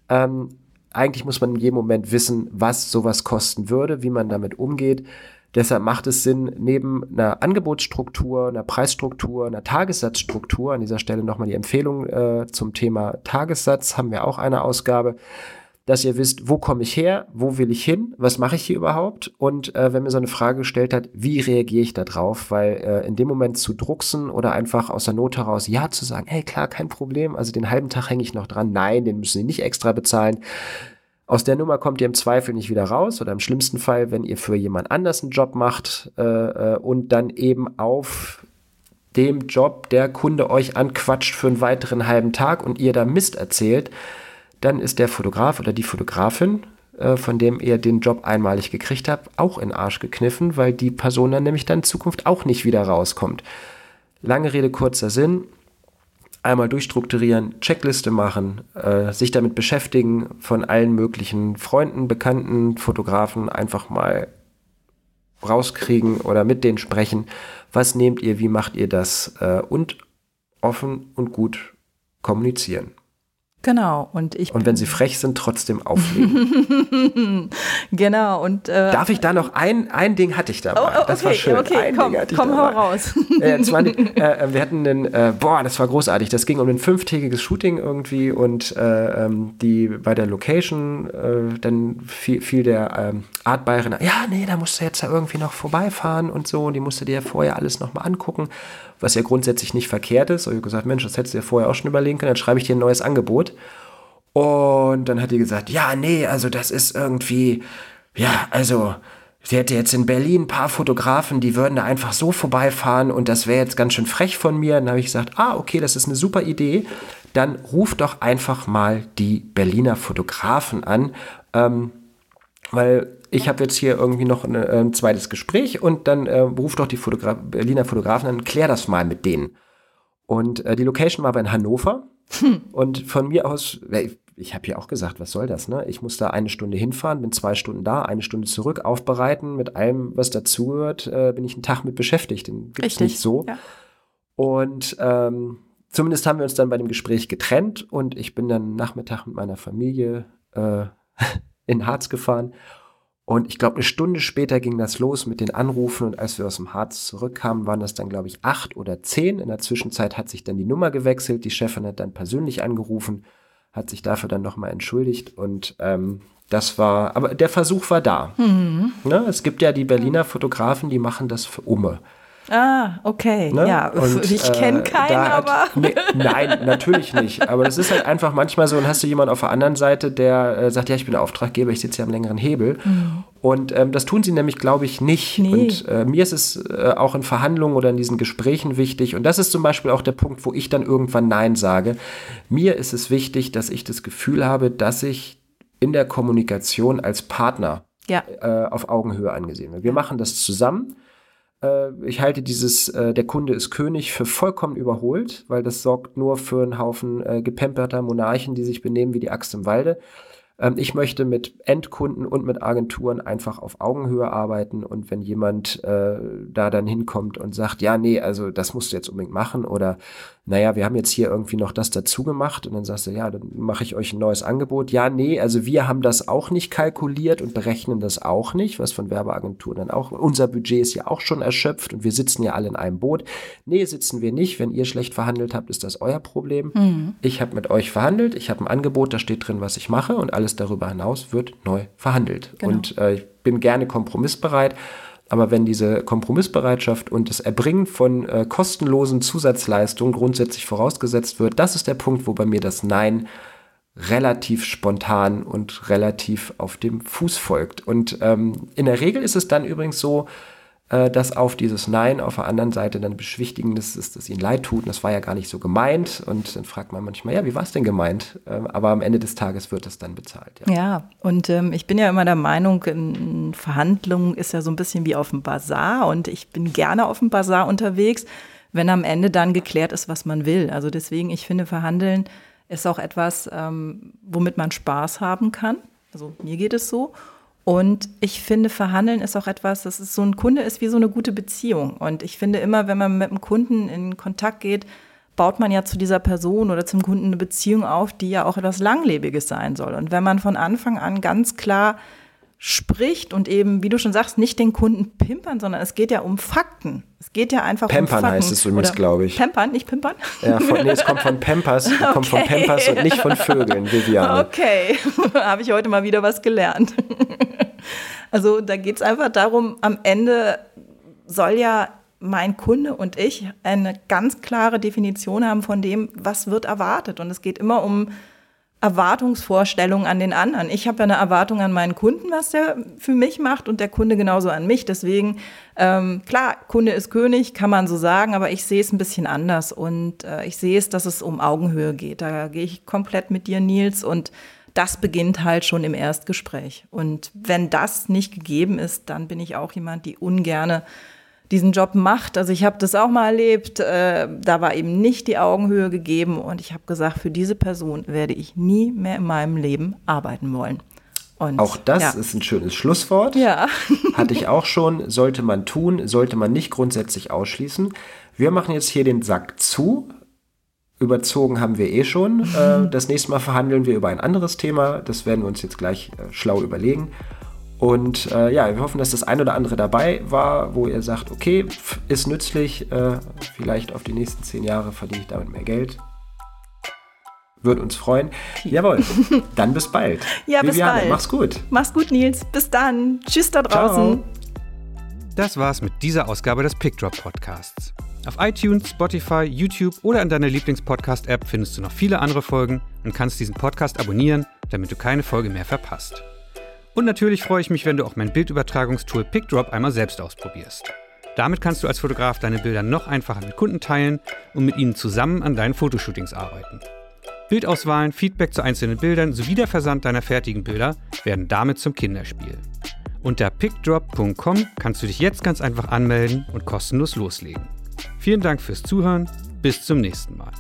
Ähm, eigentlich muss man in jedem Moment wissen, was sowas kosten würde, wie man damit umgeht. Deshalb macht es Sinn, neben einer Angebotsstruktur, einer Preisstruktur, einer Tagessatzstruktur, an dieser Stelle nochmal die Empfehlung äh, zum Thema Tagessatz, haben wir auch eine Ausgabe, dass ihr wisst, wo komme ich her, wo will ich hin, was mache ich hier überhaupt? Und äh, wenn mir so eine Frage gestellt hat, wie reagiere ich da drauf, weil äh, in dem Moment zu drucksen oder einfach aus der Not heraus ja zu sagen, hey klar, kein Problem, also den halben Tag hänge ich noch dran, nein, den müssen Sie nicht extra bezahlen. Aus der Nummer kommt ihr im Zweifel nicht wieder raus oder im schlimmsten Fall, wenn ihr für jemand anders einen Job macht äh, äh und dann eben auf dem Job der Kunde euch anquatscht für einen weiteren halben Tag und ihr da Mist erzählt, dann ist der Fotograf oder die Fotografin, äh, von dem ihr den Job einmalig gekriegt habt, auch in Arsch gekniffen, weil die Person dann nämlich dann in Zukunft auch nicht wieder rauskommt. Lange Rede, kurzer Sinn. einmal durchstrukturieren, Checkliste machen, äh, sich damit beschäftigen, von allen möglichen Freunden, Bekannten, Fotografen einfach mal rauskriegen oder mit denen sprechen. Was nehmt ihr, wie macht ihr das? Äh, und offen und gut kommunizieren. Genau. Und ich. Und wenn sie frech sind, trotzdem auflegen. [LAUGHS] genau. Und äh, darf ich da noch ein ein Ding hatte ich dabei? Oh, oh, okay, das war schön. Okay, ein komm, komm hau raus. äh, die, äh, wir hatten einen, äh, boah, das war großartig. Das ging um ein fünftägiges Shooting irgendwie und äh, ähm, die bei der Location äh, dann fiel, fiel der ähm, Art Bayerin, ja, nee, da musst du jetzt ja irgendwie noch vorbeifahren und so. Und die musste dir ja vorher alles nochmal angucken was ja grundsätzlich nicht verkehrt ist. Und ich habe gesagt, Mensch, das hättest du dir vorher auch schon überlegen können, dann schreibe ich dir ein neues Angebot. Und dann hat die gesagt, ja, nee, also das ist irgendwie, ja, also sie hätte jetzt in Berlin ein paar Fotografen, die würden da einfach so vorbeifahren und das wäre jetzt ganz schön frech von mir. Dann habe ich gesagt, ah, okay, das ist eine super Idee. Dann ruf doch einfach mal die Berliner Fotografen an, ähm, weil ich habe jetzt hier irgendwie noch ein, äh, ein zweites Gespräch und dann äh, ruft doch die Fotogra Berliner Fotografen an, klär das mal mit denen. Und äh, die Location war aber in Hannover. Hm. Und von mir aus, ich habe ja auch gesagt, was soll das, ne? Ich muss da eine Stunde hinfahren, bin zwei Stunden da, eine Stunde zurück, aufbereiten, mit allem, was dazugehört, äh, bin ich einen Tag mit beschäftigt. Den gibt's Richtig. nicht so. Ja. Und ähm, zumindest haben wir uns dann bei dem Gespräch getrennt und ich bin dann Nachmittag mit meiner Familie äh, [LAUGHS] in Harz gefahren und ich glaube, eine Stunde später ging das los mit den Anrufen und als wir aus dem Harz zurückkamen, waren das dann, glaube ich, acht oder zehn. In der Zwischenzeit hat sich dann die Nummer gewechselt. Die Chefin hat dann persönlich angerufen, hat sich dafür dann nochmal entschuldigt und ähm, das war, aber der Versuch war da. Mhm. Ne? Es gibt ja die Berliner Fotografen, die machen das für Umme. Ah, okay. Ne? Ja, und, [LAUGHS] ich kenne äh, keinen, aber. Nee, nein, natürlich nicht. Aber das ist halt einfach manchmal so, und hast du jemanden auf der anderen Seite, der äh, sagt, ja, ich bin Auftraggeber, ich sitze hier am längeren Hebel. Mhm. Und ähm, das tun sie nämlich, glaube ich, nicht. Nee. Und äh, mir ist es äh, auch in Verhandlungen oder in diesen Gesprächen wichtig. Und das ist zum Beispiel auch der Punkt, wo ich dann irgendwann Nein sage. Mir ist es wichtig, dass ich das Gefühl habe, dass ich in der Kommunikation als Partner ja. Äh, auf Augenhöhe angesehen werde. Wir machen das zusammen äh, ich halte dieses, äh, der Kunde ist König, für vollkommen überholt, weil das sorgt nur für einen Haufen äh, gepemperter Monarchen, die sich benehmen wie die Axt im Walde. Ähm, ich möchte mit Endkunden und mit Agenturen einfach auf Augenhöhe arbeiten und wenn jemand äh, da dann hinkommt und sagt, ja, nee, also das musst du jetzt unbedingt machen oder naja, wir haben jetzt hier irgendwie noch das dazu gemacht und dann sagst du, ja, dann mache ich euch ein neues Angebot. Ja, nee, also wir haben das auch nicht kalkuliert und berechnen das auch nicht, was von Werbeagenturen dann auch, unser Budget ist ja auch schon erschöpft und wir sitzen ja alle in einem Boot. Nee, sitzen wir nicht. Wenn ihr schlecht verhandelt habt, ist das euer Problem. Mhm. Ich habe mit euch verhandelt, ich habe ein Angebot, da steht drin, was ich mache und alles darüber hinaus wird neu verhandelt. Genau. Und äh, ich bin gerne kompromissbereit. Aber wenn diese Kompromissbereitschaft und das Erbringen von äh, kostenlosen Zusatzleistungen grundsätzlich vorausgesetzt wird, das ist der Punkt, wo bei mir das Nein relativ spontan und relativ auf dem Fuß folgt. Und ähm, in der Regel ist es dann übrigens so, äh, dass auf dieses Nein auf der anderen Seite dann beschwichtigendes ist, dass ihnen leid tut. Das war ja gar nicht so gemeint. Und dann fragt man manchmal, ja, wie war es denn gemeint? Ähm, aber am Ende des Tages wird das dann bezahlt. Ja, ja und ähm, ich bin ja immer der Meinung, in Verhandlungen ist ja so ein bisschen wie auf dem Bazar. Und ich bin gerne auf dem Bazar unterwegs, wenn am Ende dann geklärt ist, was man will. Also deswegen, ich finde, Verhandeln ist auch etwas, ähm, womit man Spaß haben kann. Also mir geht es so. Und ich finde, Verhandeln ist auch etwas, das ist so ein Kunde ist wie so eine gute Beziehung. Und ich finde immer, wenn man mit einem Kunden in Kontakt geht, baut man ja zu dieser Person oder zum Kunden eine Beziehung auf, die ja auch etwas Langlebiges sein soll. Und wenn man von Anfang an ganz klar spricht und eben, wie du schon sagst, nicht den Kunden pimpern, sondern es geht ja um Fakten. Es geht ja einfach Pampern um Fakten. heißt es übrigens, glaube ich. Pampern, nicht pimpern? Ja, von, nee, es kommt von Pampers, okay. [LAUGHS] kommt von Pampers und nicht von Vögeln, Viviane. Okay, [LAUGHS] habe ich heute mal wieder was gelernt. [LAUGHS] also da geht es einfach darum, am Ende soll ja mein Kunde und ich eine ganz klare Definition haben von dem, was wird erwartet. Und es geht immer um Erwartungsvorstellungen an den anderen. Ich habe ja eine Erwartung an meinen Kunden, was der für mich macht und der Kunde genauso an mich. Deswegen, ähm, klar, Kunde ist König, kann man so sagen, aber ich sehe es ein bisschen anders und äh, ich sehe es, dass es um Augenhöhe geht. Da gehe ich komplett mit dir, Nils, und das beginnt halt schon im Erstgespräch. Und wenn das nicht gegeben ist, dann bin ich auch jemand, die ungerne diesen Job macht. Also ich habe das auch mal erlebt, äh, da war eben nicht die Augenhöhe gegeben und ich habe gesagt, für diese Person werde ich nie mehr in meinem Leben arbeiten wollen. Und, auch das ja. ist ein schönes Schlusswort. Ja. [LAUGHS] Hatte ich auch schon. Sollte man tun, sollte man nicht grundsätzlich ausschließen. Wir machen jetzt hier den Sack zu. Überzogen haben wir eh schon. Äh, [LAUGHS] das nächste Mal verhandeln wir über ein anderes Thema. Das werden wir uns jetzt gleich äh, schlau überlegen. Und äh, ja, wir hoffen, dass das ein oder andere dabei war, wo ihr sagt, okay, ist nützlich, äh, vielleicht auf die nächsten zehn Jahre verdiene ich damit mehr Geld. Würde uns freuen. Jawohl, [LAUGHS] dann bis bald. Ja, bis bald. Mach's gut. Mach's gut, Nils. Bis dann. Tschüss da draußen. Ciao. Das war's mit dieser Ausgabe des PickDrop Podcasts. Auf iTunes, Spotify, YouTube oder in deiner Lieblingspodcast-App findest du noch viele andere Folgen und kannst diesen Podcast abonnieren, damit du keine Folge mehr verpasst. Und natürlich freue ich mich, wenn du auch mein Bildübertragungstool PickDrop einmal selbst ausprobierst. Damit kannst du als Fotograf deine Bilder noch einfacher mit Kunden teilen und mit ihnen zusammen an deinen Fotoshootings arbeiten. Bildauswahlen, Feedback zu einzelnen Bildern sowie der Versand deiner fertigen Bilder werden damit zum Kinderspiel. Unter pickdrop.com kannst du dich jetzt ganz einfach anmelden und kostenlos loslegen. Vielen Dank fürs Zuhören, bis zum nächsten Mal.